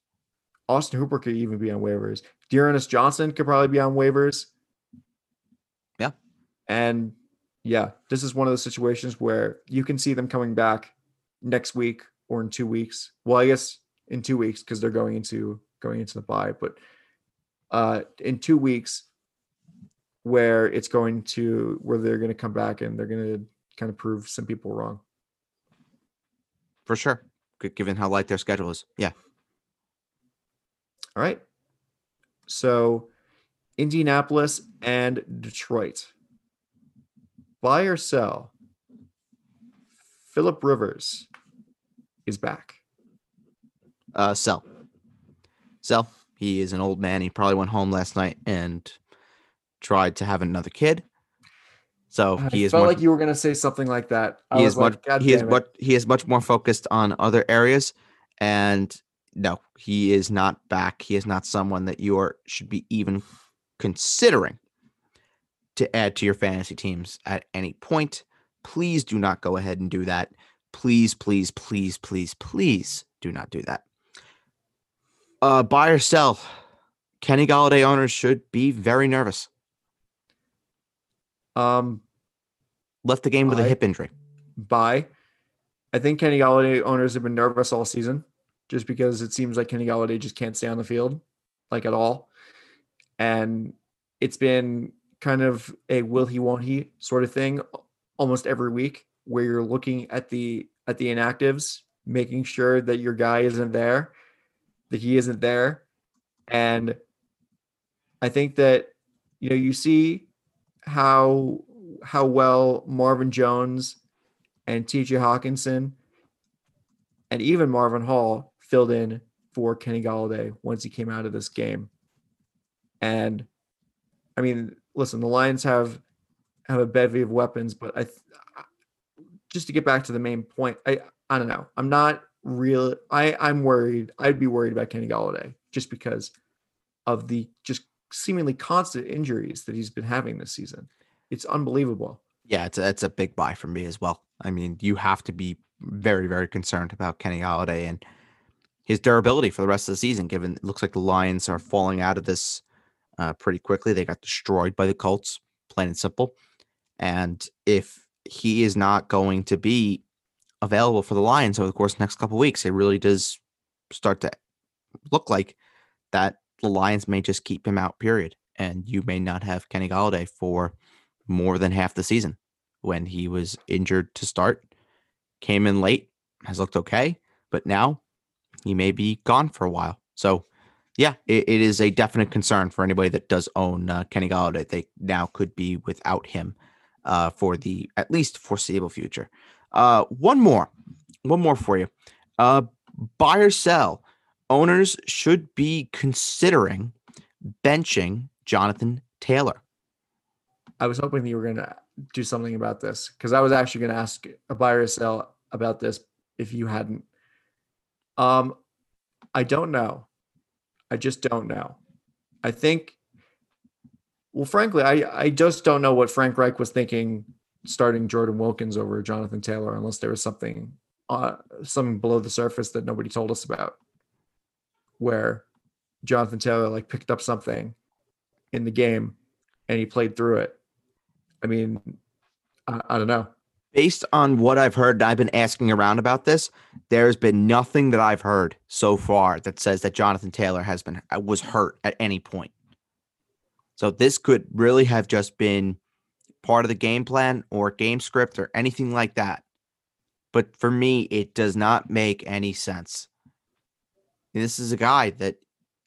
Austin Hooper could even be on waivers. D'Ernest Johnson could probably be on waivers. Yeah, and yeah, this is one of those situations where you can see them coming back next week or in two weeks. Well, I guess in two weeks because they're going into going into the bye, but uh, in two weeks where it's going to where they're going to come back and they're going to kind of prove some people wrong. For sure, given how light their schedule is. Yeah. All right. So, Indianapolis and Detroit. Buy or sell? Philip Rivers is back. Uh, sell. Sell. He is an old man. He probably went home last night and tried to have another kid. So he I is felt much, like you were going to say something like that. I he is like, much God he is it. much he is much more focused on other areas and no he is not back he is not someone that you are should be even considering to add to your fantasy teams at any point. Please do not go ahead and do that. Please please please please please do not do that. Uh buy or sell. Kenny Golladay owners should be very nervous. Um, left the game with a I- hip injury. Buy. I think Kenny Golladay owners have been nervous all season, just because it seems like Kenny Golladay just can't stay on the field, like at all, and it's been kind of a will he won't he sort of thing almost every week where you're looking at the at the inactives making sure that your guy isn't there that he isn't there. And i think that you know you see how how well marvin jones and tj hockenson and even marvin hall filled in for kenny golladay once he came out of this game. And I mean, listen, the Lions have have a bevy of weapons, but I th- just to get back to the main point, I I don't know. I'm not real. I I'm worried. I'd be worried about Kenny Golladay just because of the just seemingly constant injuries that he's been having this season. It's unbelievable. Yeah, it's a, it's a big buy for me as well. I mean, you have to be very, very concerned about Kenny Golladay and his durability for the rest of the season, given it looks like the Lions are falling out of this uh, pretty quickly. They got destroyed by the Colts, plain and simple. And if he is not going to be available for the Lions over the course of the next couple weeks, it really does start to look like that the Lions may just keep him out, period. And you may not have Kenny Golladay for more than half the season when he was injured to start, came in late, has looked okay, but now he may be gone for a while. So, yeah, it, it is a definite concern for anybody that does own uh, Kenny Golladay. They now could be without him uh, for the at least foreseeable future. Uh, one more, one more for you. Uh, buy or sell. Owners should be considering benching Jonathan Taylor. I was hoping you were going to do something about this because I was actually going to ask a buyer or sell about this if you hadn't. Um, I don't know. I just don't know. I think. Well, frankly, I I just don't know what Frank Reich was thinking starting Jordan Wilkins over Jonathan Taylor, unless there was something uh something below the surface that nobody told us about, where Jonathan Taylor like picked up something in the game and he played through it. I mean, I, I don't know. Based on what I've heard, I've been asking around about this. There's been nothing that I've heard so far that says that Jonathan Taylor has been uh, was hurt at any point. So this could really have just been part of the game plan or game script or anything like that. But for me, it does not make any sense. This is a guy that,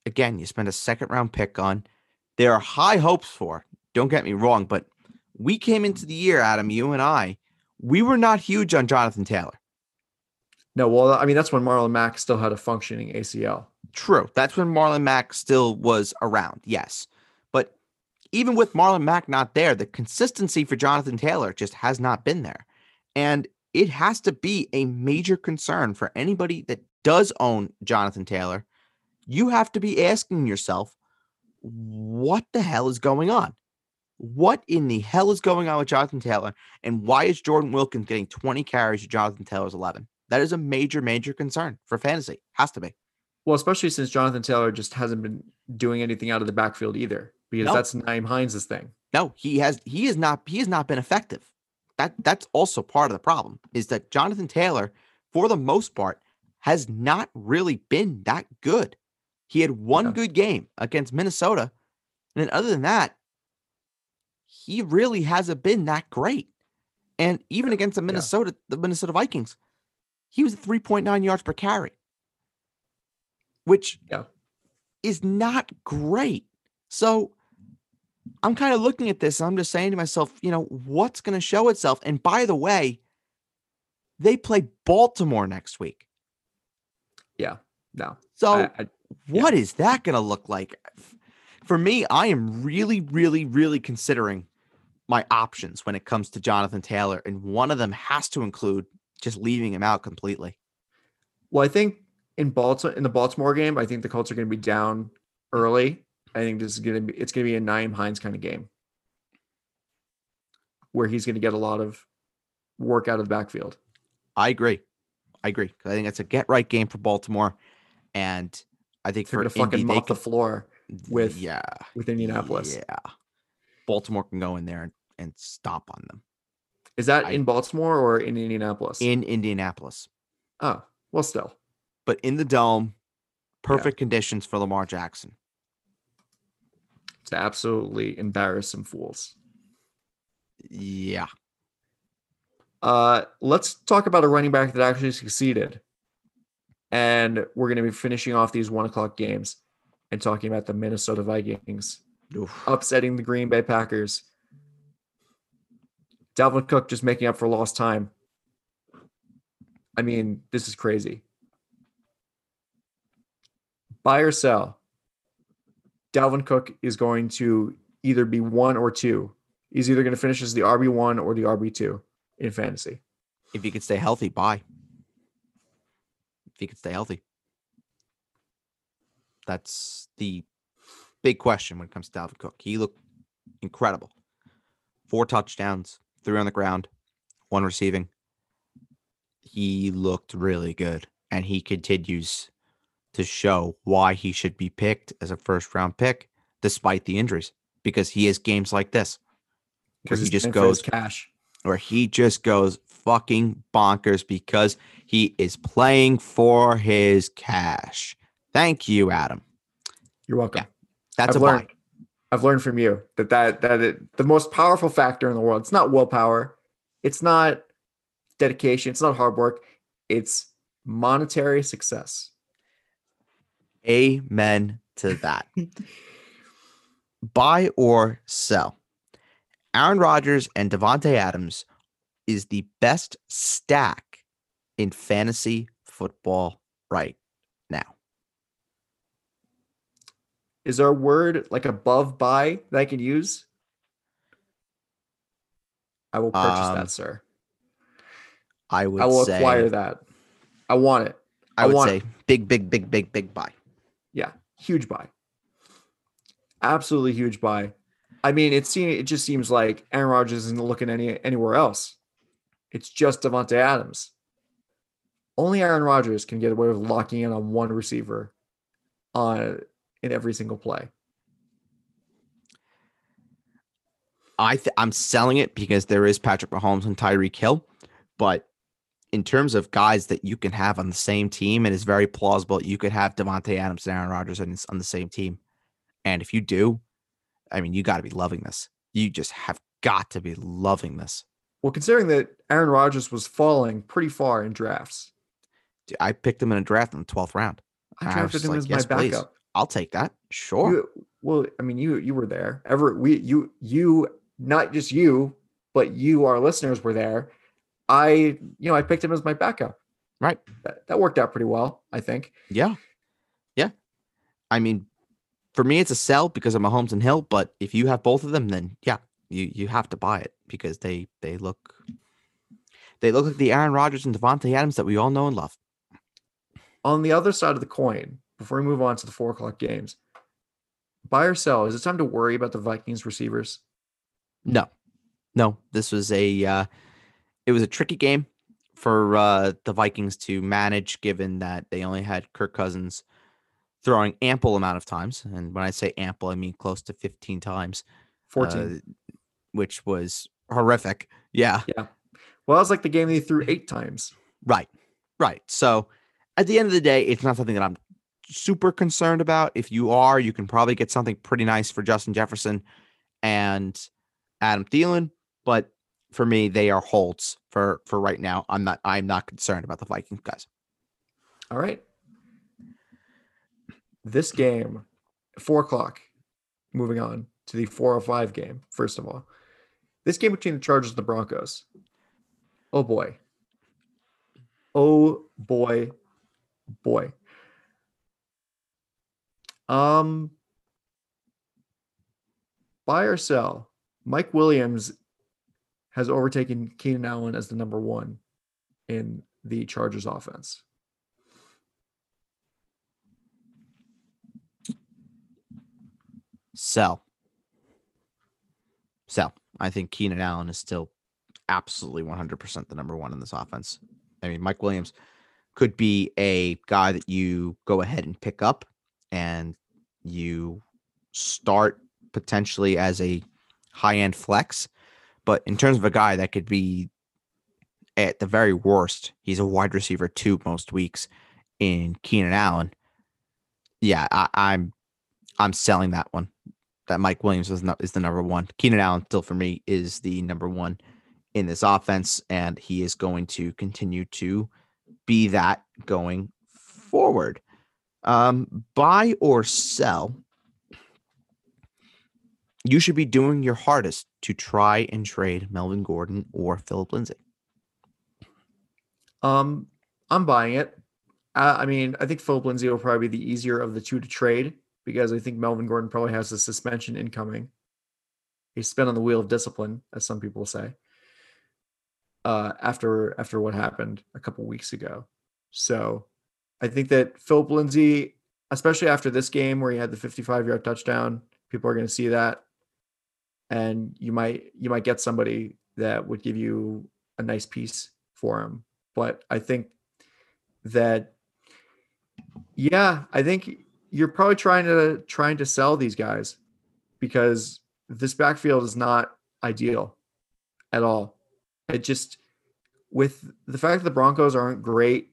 again, you spend a second round pick on. There are high hopes for. Don't get me wrong, but we came into the year, Adam, you and I, we were not huge on Jonathan Taylor. No, well, I mean, that's when Marlon Mack still had a functioning ACL. True. That's when Marlon Mack still was around. Yes. But even with Marlon Mack not there, the consistency for Jonathan Taylor just has not been there. And it has to be a major concern for anybody that does own Jonathan Taylor. You have to be asking yourself, what the hell is going on? What in the hell is going on with Jonathan Taylor? And why is Jordan Wilkins getting 20 carries to Jonathan Taylor's 11? That is a major, major concern for fantasy. Has to be. Well, especially since Jonathan Taylor just hasn't been doing anything out of the backfield either, because No. that's Nyheim Hines' thing. No, he has he is not he has not been effective. That that's also part of the problem is that Jonathan Taylor, for the most part, has not really been that good. He had one Yeah. good game against Minnesota. And then other than that, he really hasn't been that great. And even against the Minnesota, the Minnesota Vikings, he was at 3.9 yards per carry, which Yeah. is not great. So I'm kind of looking at this and I'm just saying to myself, you know, what's going to show itself? And by the way, they play Baltimore next week. Yeah, no, So I, I, what is that going to look like? For me, I am really, really, really considering my options when it comes to Jonathan Taylor. And one of them has to include just leaving him out completely. well, I think in Baltimore in the Baltimore game, I think the Colts are going to be down early. I think this is going to be it's going to be a Nyheim Hines kind of game where he's going to get a lot of work out of the backfield. I agree. I agree. I think it's a get right game for Baltimore. And I think They're for going to fucking mop the floor with- yeah, with Indianapolis. Yeah. Baltimore can go in there and, and stomp on them Is that I- in Baltimore or in Indianapolis? in Indianapolis. oh, well, still. But in the dome, perfect conditions for Lamar Jackson. to absolutely embarrass some fools. Yeah. Uh, let's talk about a running back that actually succeeded. And we're going to be finishing off these one o'clock games and talking about the Minnesota Vikings Oof. upsetting the Green Bay Packers. Dalvin Cook just making up for lost time. I mean, this is crazy. Buy or sell. Dalvin Cook is going to either be one or two. He's either going to finish as the RB1 or the RB2 in fantasy. If he could stay healthy, buy. If he could stay healthy. That's the big question when it comes to Dalvin Cook. He looked incredible. Four touchdowns, three on the ground, one receiving. He looked really good. And he continues to show why he should be picked as a first round pick despite the injuries. Because he has games like this where Because he just in for his goes cash. where he just goes fucking bonkers because he is playing for his cash. Thank you, Adam. You're welcome. That's I've a learned. buy. I've learned from you that that that it, the most powerful factor in the world. It's not willpower. It's not dedication. It's not hard work. It's monetary success. Amen to that. (laughs) buy or sell. Aaron Rodgers and Davante Adams is the best stack in fantasy football right now. Is there a word like above buy that I can use? I will purchase Um, that, sir. I would I will say acquire that. I want it. I I would want- say big, big, big, big, big buy. Yeah, huge buy. Absolutely huge buy. I mean, it seems it just seems like Aaron Rodgers isn't looking any anywhere else. It's just Davante Adams. Only Aaron Rodgers can get away with locking in on one receiver on in every single play. I th- I'm selling it because there is Patrick Mahomes and Tyreek Hill, but in terms of guys that you can have on the same team, it is very plausible you could have Davante Adams and Aaron Rodgers on, on the same team. And if you do, I mean, you got to be loving this. You just have got to be loving this. Well, considering that Aaron Rodgers was falling pretty far in drafts, Dude, I picked him in a draft in the 12th round. I I drafted just him like, as "Yes, my please." I'll take that. Sure. You, well, I mean, you you were there. Ever we you you not just you, but you our listeners were there. I you know I picked him as my backup. Right. That, that worked out pretty well, I think. Yeah. Yeah. I mean, for me, it's a sell because of Mahomes and Hill. But if you have both of them, then yeah, you you have to buy it because they they look they look like the Aaron Rodgers and Davante Adams that we all know and love. On the other side of the coin, before we move on to the four o'clock games, buy or sell? Is it time to worry about the Vikings receivers? No, no, this was a uh, it was a tricky game for uh, the Vikings to manage, given that they only had Kirk Cousins throwing ample amount of times, and when I say ample, I mean close to fifteen times. 14. uh, which was horrific. Yeah, yeah. well, that was like the game they threw eight times. right, right. So at the end of the day, it's not something that I'm super concerned about. If you are, you can probably get something pretty nice for Justin Jefferson and Adam Thielen, but for me, they are holds for for right now. I'm not I'm not concerned about the Vikings guys. All right. This game, four o'clock. Moving on to the 405 game, first of all. This game between the Chargers and the Broncos. Oh boy. Oh boy. Boy. Um buy or sell. Mike Williams has overtaken Keenan Allen as the number one in the Chargers offense. Sell. Sell. I think Keenan Allen is still absolutely 100% the number one in this offense. I mean, Mike Williams could be a guy that you go ahead and pick up and you start potentially as a high end flex. But in terms of a guy that could be at the very worst, he's a wide receiver two most weeks in Keenan Allen. Yeah, I, I'm I'm selling that one. That Mike Williams is not is the number one. Keenan Allen still for me is the number one in this offense, and he is going to continue to be that going forward. Um, buy or sell. You should be doing your hardest to try and trade Melvin Gordon or Philip Lindsay. Um, I'm buying it. I mean, I think Philip Lindsay will probably be the easier of the two to trade because I think Melvin Gordon probably has a suspension incoming. He's spin on the wheel of discipline, as some people say. Uh, after after what happened a couple weeks ago, so I think that Philip Lindsay, especially after this game where he had the 55 yard touchdown, people are going to see that, and you might you might get somebody that would give you a nice piece for him. But I think that yeah, I think you're probably trying to trying to sell these guys because this backfield is not ideal at all. It just with the fact that the Broncos aren't great,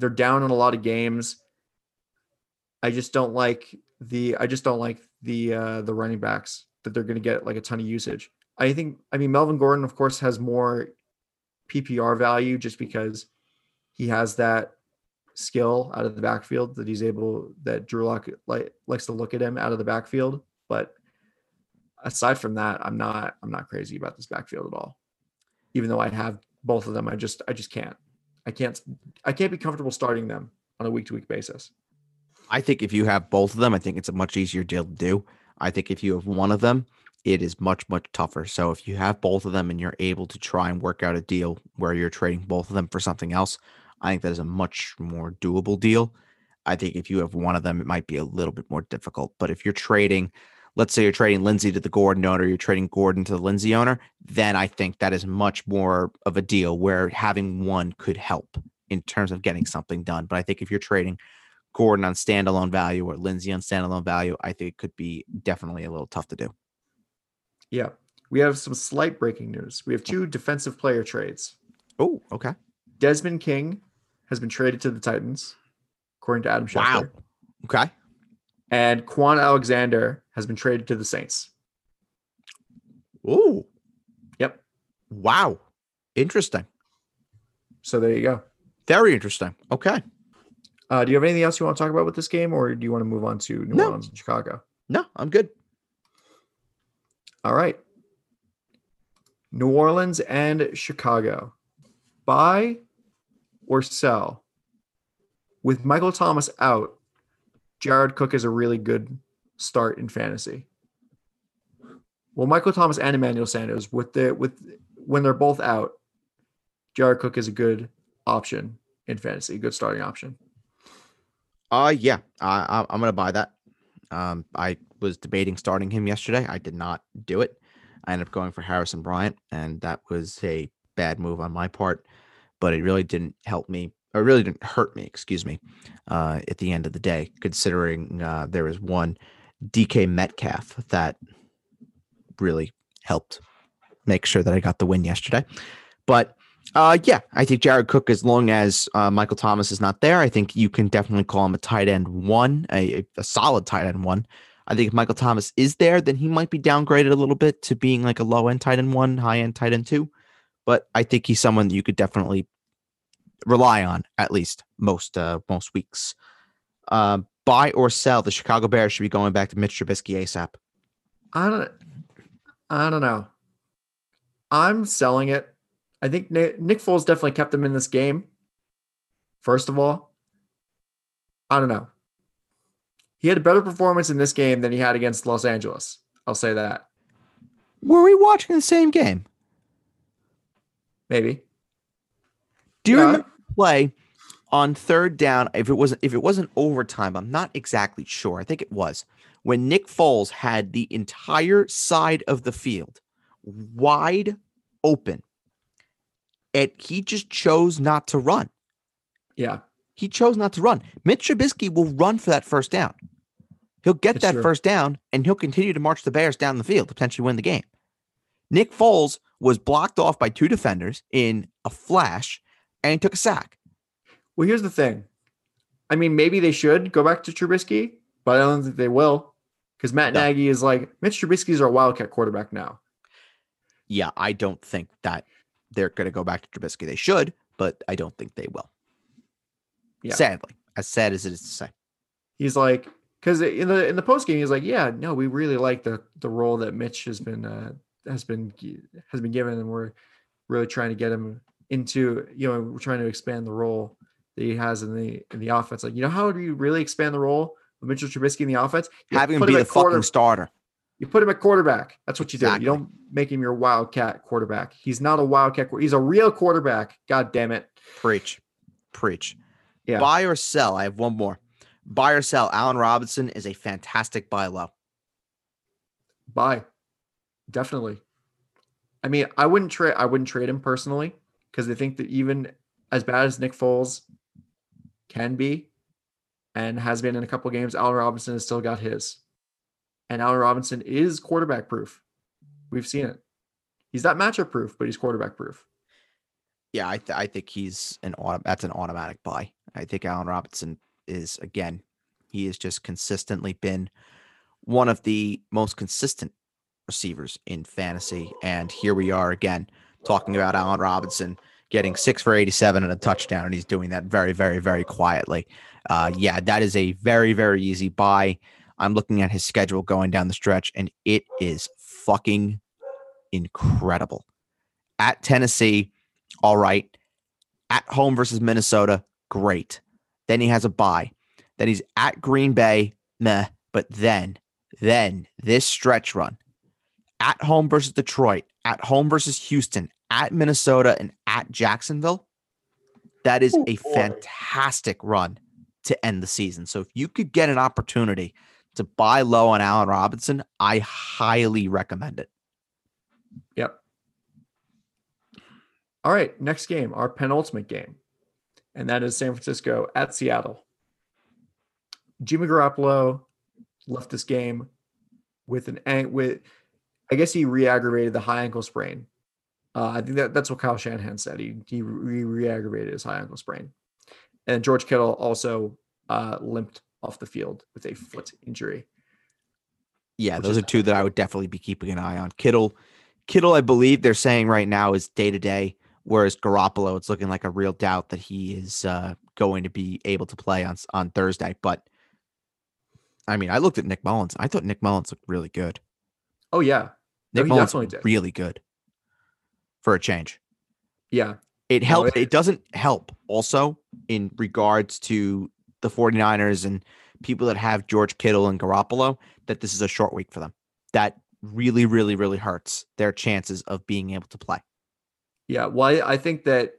they're down in a lot of games. I just don't like the I just don't like the uh the running backs that they're going to get like a ton of usage. I think I mean Melvin Gordon of course has more PPR value just because he has that skill out of the backfield that he's able that Drew Lock like likes to look at him out of the backfield. But aside from that, I'm not I'm not crazy about this backfield at all. Even though I have both of them, I just I just can't. I can't I can't be comfortable starting them on a week to week basis. I think if you have both of them, I think it's a much easier deal to do. I think if you have one of them, it is much, much tougher. So if you have both of them and you're able to try and work out a deal where you're trading both of them for something else, I think that is a much more doable deal. I think if you have one of them, it might be a little bit more difficult. But if you're trading, let's say you're trading Lindsay to the Gordon owner, you're trading Gordon to the Lindsay owner, then I think that is much more of a deal where having one could help in terms of getting something done. But I think if you're trading Gordon on standalone value or Lindsay on standalone value, I think it could be definitely a little tough to do. Yeah. we have some slight breaking news. We have oh. two defensive player trades. Oh, okay. Desmond King has been traded to the Titans, according to Adam Schefter. Wow. Okay. And Kwon Alexander has been traded to the Saints. Ooh. Yep. Wow. Interesting. So there you go. Very interesting. Okay. Uh, do you have anything else you want to talk about with this game, or do you want to move on to New No. Orleans and Chicago? No, I'm good. All right. New Orleans and Chicago. Buy or sell? With Michael Thomas out, Jared Cook is a really good start in fantasy. Well, Michael Thomas and Emmanuel Sanders with the with when they're both out, Jared Cook is a good option in fantasy, good starting option. Uh yeah, I, I I'm gonna buy that. Um, I was debating starting him yesterday. I did not do it. I ended up going for Harrison Bryant, and that was a bad move on my part. But it really didn't help me, or really didn't hurt me. Excuse me. Uh, at the end of the day, considering uh, there was one DK Metcalf that really helped make sure that I got the win yesterday. But uh, yeah, I think Jared Cook, as long as uh, Michael Thomas is not there, I think you can definitely call him a tight end one, a, a solid tight end one. I think if Michael Thomas is there, then he might be downgraded a little bit to being like a low end tight end one, high end tight end two. But I think he's someone that you could definitely rely on at least most uh, most weeks. Uh, buy or sell, the Chicago Bears should be going back to Mitch Trubisky ASAP. I don't I don't know. I'm selling it. I think Nick, Nick Foles definitely kept them in this game. First of all, I don't know. He had a better performance in this game than he had against Los Angeles. I'll say that. Were we watching the same game? Maybe. Do you Yeah. remember the play on third down? If it wasn't if it wasn't overtime, I'm not exactly sure. I think it was when Nick Foles had the entire side of the field wide open, and he just chose not to run. Yeah. He chose not to run. Mitch Trubisky will run for that first down. He'll get That's that true. first down, and he'll continue to march the Bears down the field to potentially win the game. Nick Foles was blocked off by two defenders in a flash, and he took a sack. Well, here's the thing. I mean, maybe they should go back to Trubisky, but I don't think they will. Because Matt No. Nagy is like, Mitch Trubisky's our wildcat quarterback now. Yeah, I don't think that they're going to go back to Trubisky. They should, but I don't think they will. Yeah. Sadly, as sad as it is to say. he's like because in the in the post game he's like yeah no we really like the the role that Mitch has been uh has been has been given and we're really trying to get him into you know we're trying to expand the role that he has in the in the offense like you know how do you really expand the role of Mitchell Trubisky in the offense You Having him be the quarter- fucking starter. you put him at quarterback that's what you do Exactly. you don't make him your wildcat quarterback he's not a wildcat he's a real quarterback god damn it Preach. Preach. Yeah. Buy or sell. I have one more. Buy or sell. Allen Robinson is a fantastic buy low. Buy. Definitely. I mean, I wouldn't trade I wouldn't trade him personally because I think that even as bad as Nick Foles can be and has been in a couple games, Allen Robinson has still got his. And Allen Robinson is quarterback proof. We've seen it. He's not matchup proof, but he's quarterback proof. Yeah, I, th- I think he's an auto- that's an automatic buy. I think Allen Robinson is again, he has just consistently been one of the most consistent receivers in fantasy. And here we are again talking about Allen Robinson getting six for 87 and a touchdown, and he's doing that very, very, very quietly. Uh, yeah, that is a very, very easy buy. I'm looking at his schedule going down the stretch, and it is fucking incredible. At Tennessee, all right. At home versus Minnesota, great. Then he has a bye. Then he's at Green Bay, meh. But then, then this stretch run at home versus Detroit, at home versus Houston, at Minnesota, and at Jacksonville. That is oh, a fantastic run to end the season. So if you could get an opportunity to buy low on Allen Robinson, I highly recommend it. Yep. All right, next game, our penultimate game, and that is San Francisco at Seattle. Jimmy Garoppolo left this game with an with I guess he re-aggravated the high ankle sprain. Uh, I think that that's what Kyle Shanahan said. He he re- re-aggravated his high ankle sprain, and George Kittle also uh, limped off the field with a foot injury. Yeah, those are two that I would definitely be keeping an eye on. Kittle, Kittle, I believe they're saying right now is day to day, whereas Garoppolo, it's looking like a real doubt that he is uh, going to be able to play on on Thursday. But I mean, I looked at Nick Mullens. I thought Nick Mullens looked really good. Oh yeah, Nick he Mullens did. really good for a change. yeah, It No, helps. it- It doesn't help also in regards to the 49ers and people that have George Kittle and Garoppolo that this is a short week for them. That really, really, really hurts their chances of being able to play. yeah. Well, I, I think that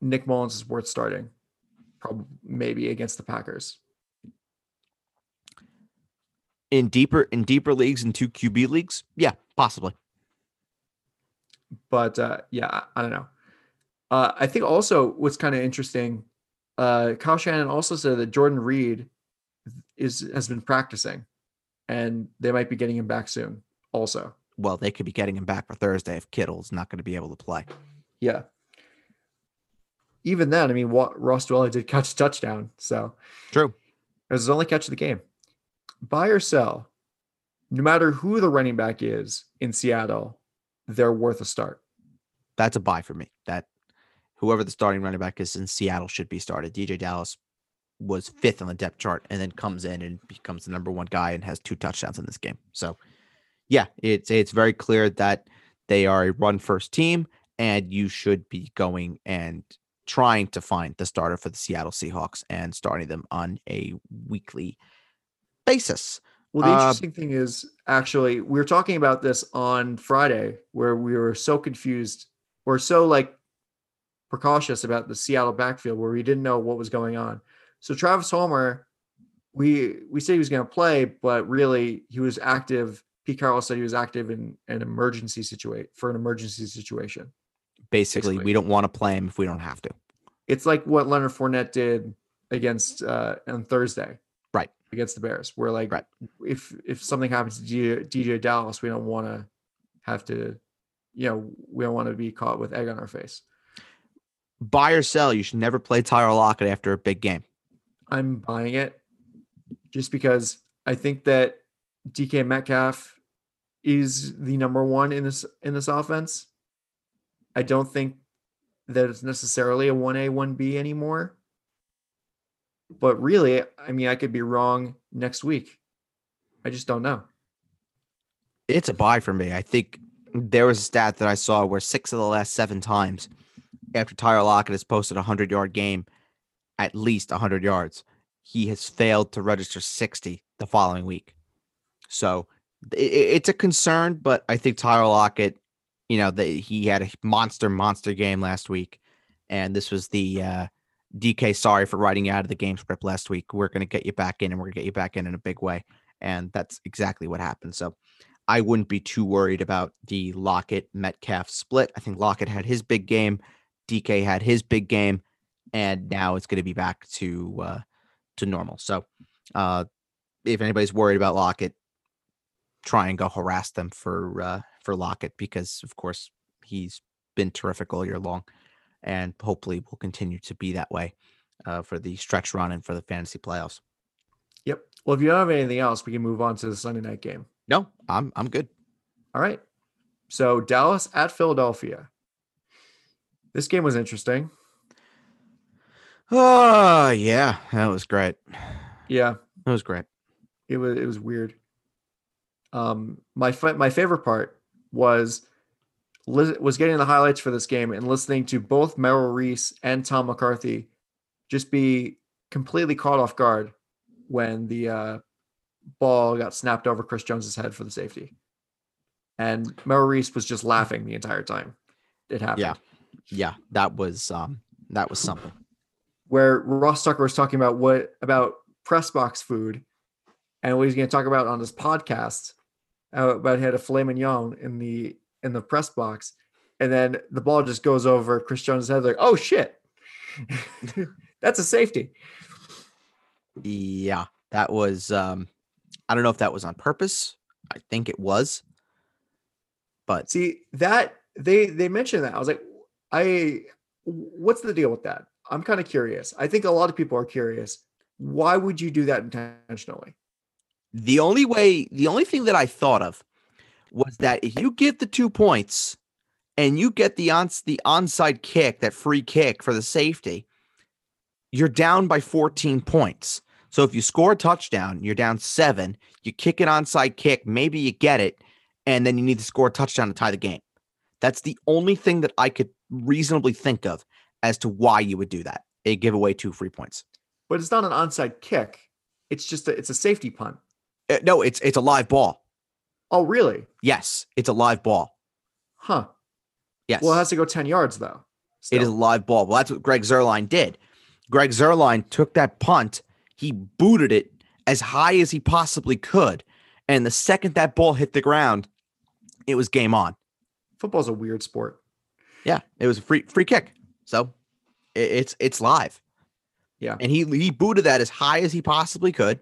Nick Mullens is worth starting, probably maybe against the Packers. In deeper in deeper leagues and two QB leagues, yeah, possibly. But uh, yeah, I, don't know. Uh, I think also what's kind of interesting, uh, Kyle Shanahan also said that Jordan Reed is has been practicing, and they might be getting him back soon. Also, Well, they could be getting him back for Thursday if Kittle's not going to be able to play. yeah. Even then, I mean, Ross Dwelley did catch a touchdown, so True. it was his only catch of the game. Buy or sell, no matter who the running back is in Seattle, they're worth a start. That's a buy for me. That whoever the starting running back is in Seattle should be started. DeeJay Dallas was fifth on the depth chart and then comes in and becomes the number one guy and has two touchdowns in this game. So yeah, it's it's very clear that they are a run first team and you should be going and trying to find the starter for the Seattle Seahawks and starting them on a weekly basis. Well, the Uh, interesting thing is actually we were talking about this on Friday where we were so confused. We're so like precautious about the Seattle backfield where we didn't know what was going on. So Travis Homer, we we said he was going to play, but really he was active. Pete Carroll said he was active in an emergency situation for an emergency situation. Basically, Basically. we don't want to play him if we don't have to. It's like what Leonard Fournette did against uh on Thursday. Right. Against the Bears. We're like Right. if if something happens to DJ, DeeJay Dallas, we don't want to have to, you know, we don't want to be caught with egg on our face. Buy or sell, you should never play Tyler Lockett after a big game. I'm buying it just because I think that DK Metcalf is the number one in this in this offense. I don't think that it's necessarily a 1A, 1B anymore. But really, I mean, I could be wrong next week. I just don't know. It's a buy for me. I think there was a stat that I saw where six of the last seven times after Tyler Lockett has posted a 100 yard game, at least 100 yards, he has failed to register 60 the following week. So it's a concern, but I think Tyler Lockett, you know, that he had a monster, monster game last week. And this was the uh, DK, sorry for writing you out of the game script last week. We're going to get you back in and we're going to get you back in in a big way. And that's exactly what happened. So I wouldn't be too worried about the Lockett Metcalf split. I think Lockett had his big game, DK had his big game, and now it's going to be back to uh, to normal. So uh, if anybody's worried about Lockett, try and go harass them for uh, for Lockett because of course he's been terrific all year long, and hopefully will continue to be that way uh, for the stretch run and for the fantasy playoffs. Yep. Well, if you don't have anything else, we can move on to the Sunday night game. No, I'm I'm good. All right. So Dallas at Philadelphia. This game was interesting. Oh yeah, that was great. Yeah, That was great. it was it was weird. Um, my my favorite part was was getting the highlights for this game and listening to both Merrill Reese and Tom McCarthy just be completely caught off guard when the uh, ball got snapped over Chris Jones's head for the safety, and Merrill Reese was just laughing the entire time it happened. Yeah. Yeah, that was um that was something. where Ross Tucker was talking about what about press box food and what he's going to talk about on this podcast uh, about he had a filet mignon in the in the press box, and then the ball just goes over Chris Jones' head like, oh shit, (laughs) that's a safety. Yeah, that was um I don't know if that was on purpose I think it was. But See that they they mentioned that. I was like, I what's the deal with that? I'm kind of curious. I think a lot of people are curious. Why would you do that intentionally? the only way, the only thing that I thought of was that if you get the two points and you get the on the onside kick, that free kick for the safety, you're down by 14 points. So if you score a touchdown, you're down seven. You kick an onside kick, maybe you get it, and then you need to score a touchdown to tie the game. That's the only thing that I could reasonably think of as to why you would do that. It give away two free points. But it's not an onside kick. It's just a, it's a safety punt. Uh, no, it's it's a live ball. Oh, really? Yes, it's a live ball. Huh. Yes. Well, it has to go 10 yards though. It is a live ball. Well, that's what Greg Zuerlein did. Greg Zuerlein took that punt, he booted it as high as he possibly could. And the second that ball hit the ground, it was game on. football's a weird sport. Yeah, it was a free free kick. So it's it's live. Yeah. And he he booted that as high as he possibly could,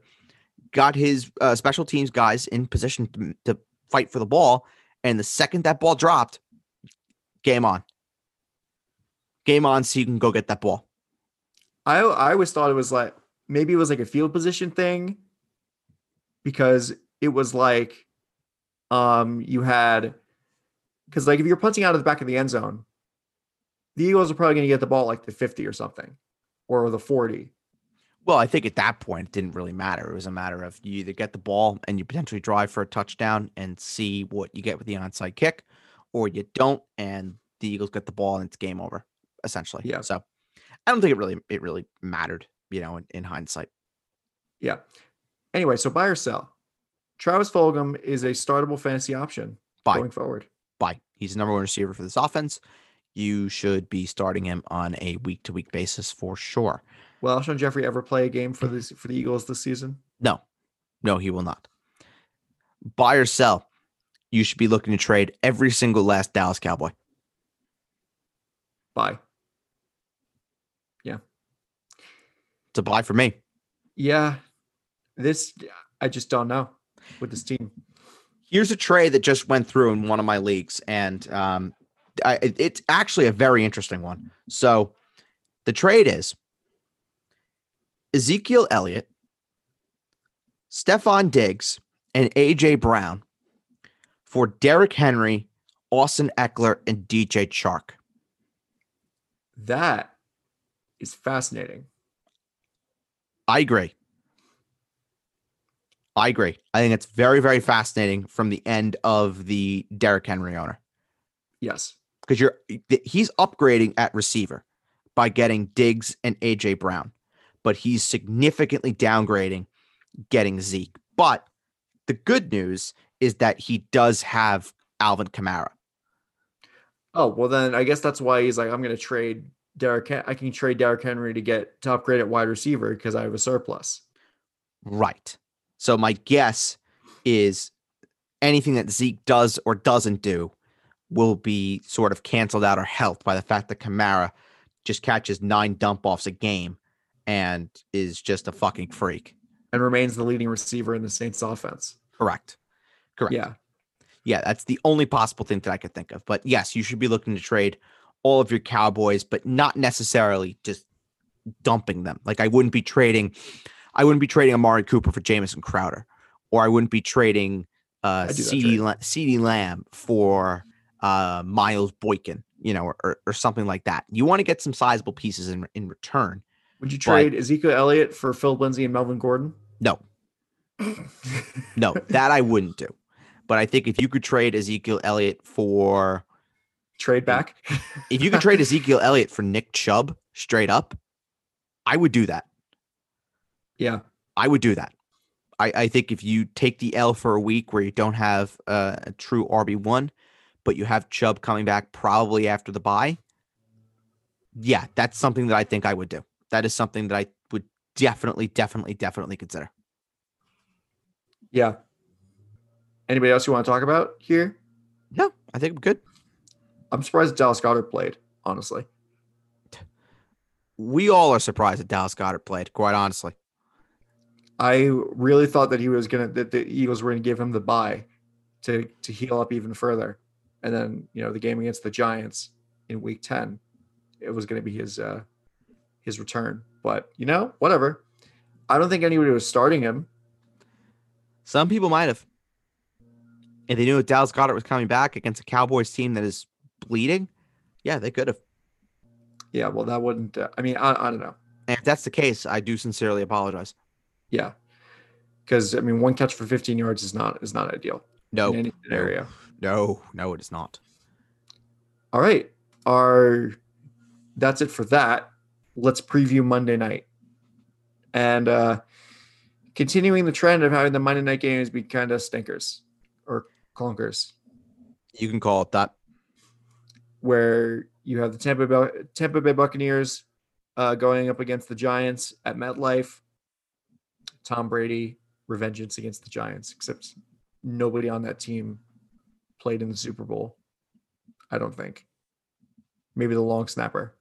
got his uh, special teams guys in position to, to fight for the ball, and the second that ball dropped, game on. Game on, so you can go get that ball. I I always thought it was like maybe it was like a field position thing because it was like um you had because like if you're punting out of the back of the end zone, the Eagles are probably going to get the ball like the 50 or something or the 40. Well, I think at that point it didn't really matter. It was a matter of you either get the ball and you potentially drive for a touchdown and see what you get with the onside kick, or you don't and the Eagles get the ball and it's game over, essentially. Yeah. So I don't think it really it really mattered, you know, in, in hindsight. Yeah. Anyway, so buy or sell. Travis Fulgham is a startable fantasy option Buy. going forward. Buy. He's the number one receiver for this offense. You should be starting him on a week to week basis for sure. Will Alshon Jeffery ever play a game for this for the Eagles this season? No, no, he will not. Buy or sell. You should be looking to trade every single last Dallas Cowboy. Buy. Yeah, it's a buy for me. Yeah. This I just don't know with this team. Here's a trade that just went through in one of my leagues, and um, I, it- it's actually a very interesting one. So, the trade is Ezekiel Elliott, Stefon Diggs, and AJ Brown for Derrick Henry, Austin Ekeler, and DJ Chark. That is fascinating. I agree. I agree. I think it's very, very fascinating from the end of the Derrick Henry owner. Yes. because you're he's upgrading at receiver by getting Diggs and AJ Brown, but he's significantly downgrading getting Zeke. But the good news is that he does have Alvin Kamara. Oh, well then I guess that's why he's like, I'm gonna trade Derrick. I can trade Derrick Henry to get to upgrade at wide receiver because I have a surplus. Right. So my guess is anything that Zeke does or doesn't do will be sort of canceled out or helped by the fact that Kamara just catches nine dump offs a game and is just a fucking freak. And remains the leading receiver in the Saints offense. Correct. Correct. Yeah. Yeah, that's the only possible thing that I could think of. But yes, you should be looking to trade all of your Cowboys, but not necessarily just dumping them. Like I wouldn't be trading, I wouldn't be trading Amari Cooper for Jamison Crowder, or I wouldn't be trading uh I'd do that CD. La- CeeDee Lamb for uh Miles Boykin, you know, or, or, or something like that. You want to get some sizable pieces in in return. Would you But- trade Ezekiel Elliott for Phil Lindsay and Melvin Gordon? No, (laughs) no, that I wouldn't do. But I think if you could trade Ezekiel Elliott for trade back. if you could trade (laughs) Ezekiel Elliott for Nick Chubb straight up, I would do that. yeah. I would do that. I, I think if you take the L for a week where you don't have uh, a true RB one, but you have Chubb coming back probably after the bye, yeah, that's something that I think I would do. That is something that I would definitely, definitely, definitely consider. Yeah. Anybody else you want to talk about here? No, I think I'm good. I'm surprised Dallas Goedert played, honestly. We all are surprised that Dallas Goedert played. Quite honestly, I really thought that he was gonna that the Eagles were gonna give him the bye to to heal up even further. And then you know the game against the Giants in Week Ten, it was going to be his uh, his return. But you know, whatever. I don't think anybody was starting him. Some people might have. If they knew that Dallas Goedert was coming back against a Cowboys team that is bleeding, yeah, they could have. Yeah, well, that wouldn't. Uh, I mean, I, I don't know. And if that's the case, I do sincerely apologize. Yeah, because I mean, one catch for 15 yards is not is not ideal No, in any scenario. no, no, it is not. All right, our that's it for that. Let's preview Monday night, and uh continuing the trend of having the Monday night games be kind of stinkers or clunkers, You can call it that. where you have the Tampa Bay, Tampa Bay Buccaneers uh, going up against the Giants at MetLife. Tom Brady revengeance against the Giants, except nobody on that team played in the Super Bowl. I don't think. Maybe the long snapper.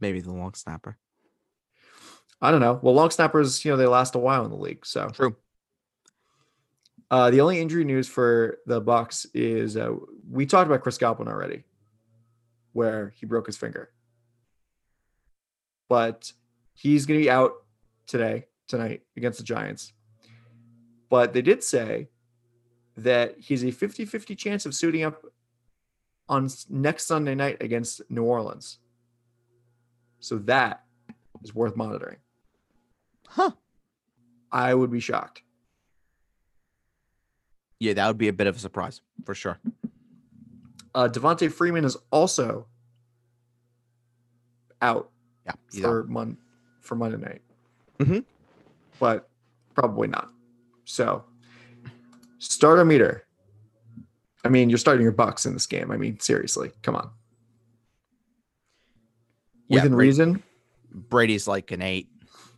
Maybe the long snapper. I don't know. Well, long snappers, you know, they last a while in the league. So True. uh, the only injury news for the Bucks is uh, we talked about Chris Godwin already, where he broke his finger, but he's going to be out today, tonight against the Giants. But they did say that he's a 50-50 chance of suiting up on next Sunday night against New Orleans. So that is worth monitoring. Huh. I would be shocked. Yeah, that would be a bit of a surprise for sure. Uh, Devonta Freeman is also out Yeah. for out. mon- for Monday night, Mm-hmm. but probably not. So, starter meter. I mean, you're starting your Bucks in this game. I mean, seriously, come on. Yeah, Within Brady- reason, Brady's like an eight.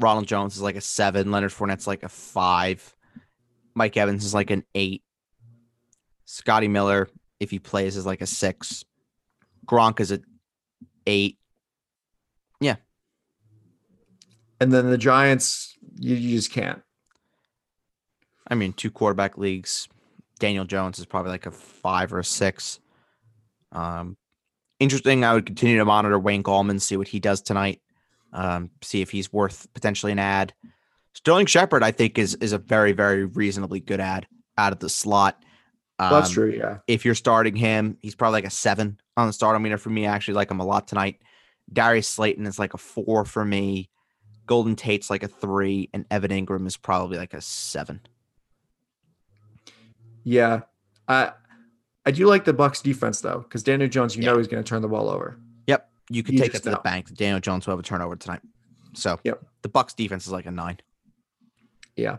Ronald Jones is like a seven. Leonard Fournette's like a five. Mike Evans is like an eight. Scotty Miller, if he plays, is like a six. Gronk is a eight. Yeah. and then the Giants, you, you just can't. I mean, two quarterback leagues. Daniel Jones is probably like a five or a six. Um, interesting. I would continue to monitor Wayne Gallman, see what he does tonight. Um, see if he's worth potentially an ad. Sterling Shepard, I think, is is a very very reasonably good ad out of the slot. Um, that's true. Yeah. If you're starting him, he's probably like a seven on the starter meter for me. I actually like him a lot tonight. Darius Slayton is like a four for me. Golden Tate's like a three, and Evan Engram is probably like a seven. Yeah. I I do like the Bucks defense though, because Daniel Jones, you Yeah. know he's going to turn the ball over. Yep, you can You take it to the bank. Daniel Jones will have a turnover tonight. So Yep. the Bucks defense is like a nine. Yeah.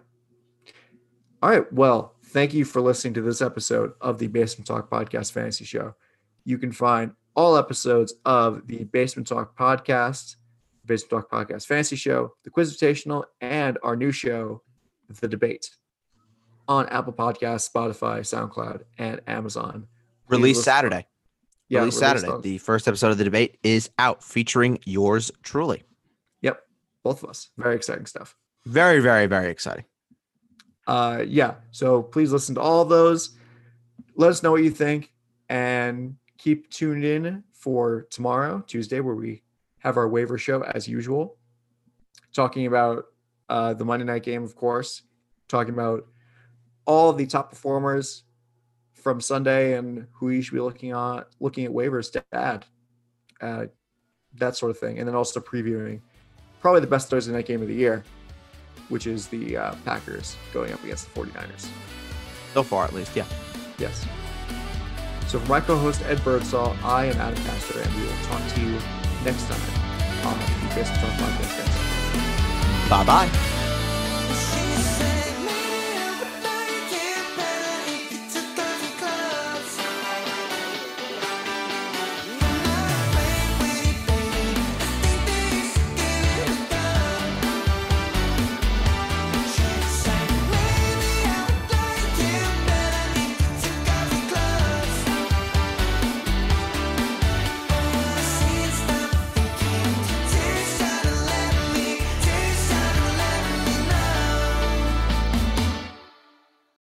All right. Well, thank you for listening to this episode of the Basement Talk Podcast Fantasy Show. You can find all episodes of the Basement Talk Podcast, Basement Talk Podcast Fantasy Show, the Quizitational, and our new show, The Debate, on Apple Podcasts, Spotify, SoundCloud, and Amazon. Release Saturday. Yeah, Release release Saturday. those. The first episode of the debate is out, featuring yours truly. Yep. Both of us. Very exciting stuff. Very, very, very exciting. uh yeah so please listen to all of those let us know what you think and keep tuned in for tomorrow tuesday where we have our waiver show as usual talking about uh the monday night game of course talking about all of the top performers from sunday and who you should be looking on looking at waivers to add uh that sort of thing and then also previewing probably the best thursday night game of the year which is the uh, Packers going up against the 49ers. So far, at least. Yeah. Yes. So for my co-host Ed Birdsall, I am Adam Castor, and we will talk to you next time on the Talk Podcast. Bye bye.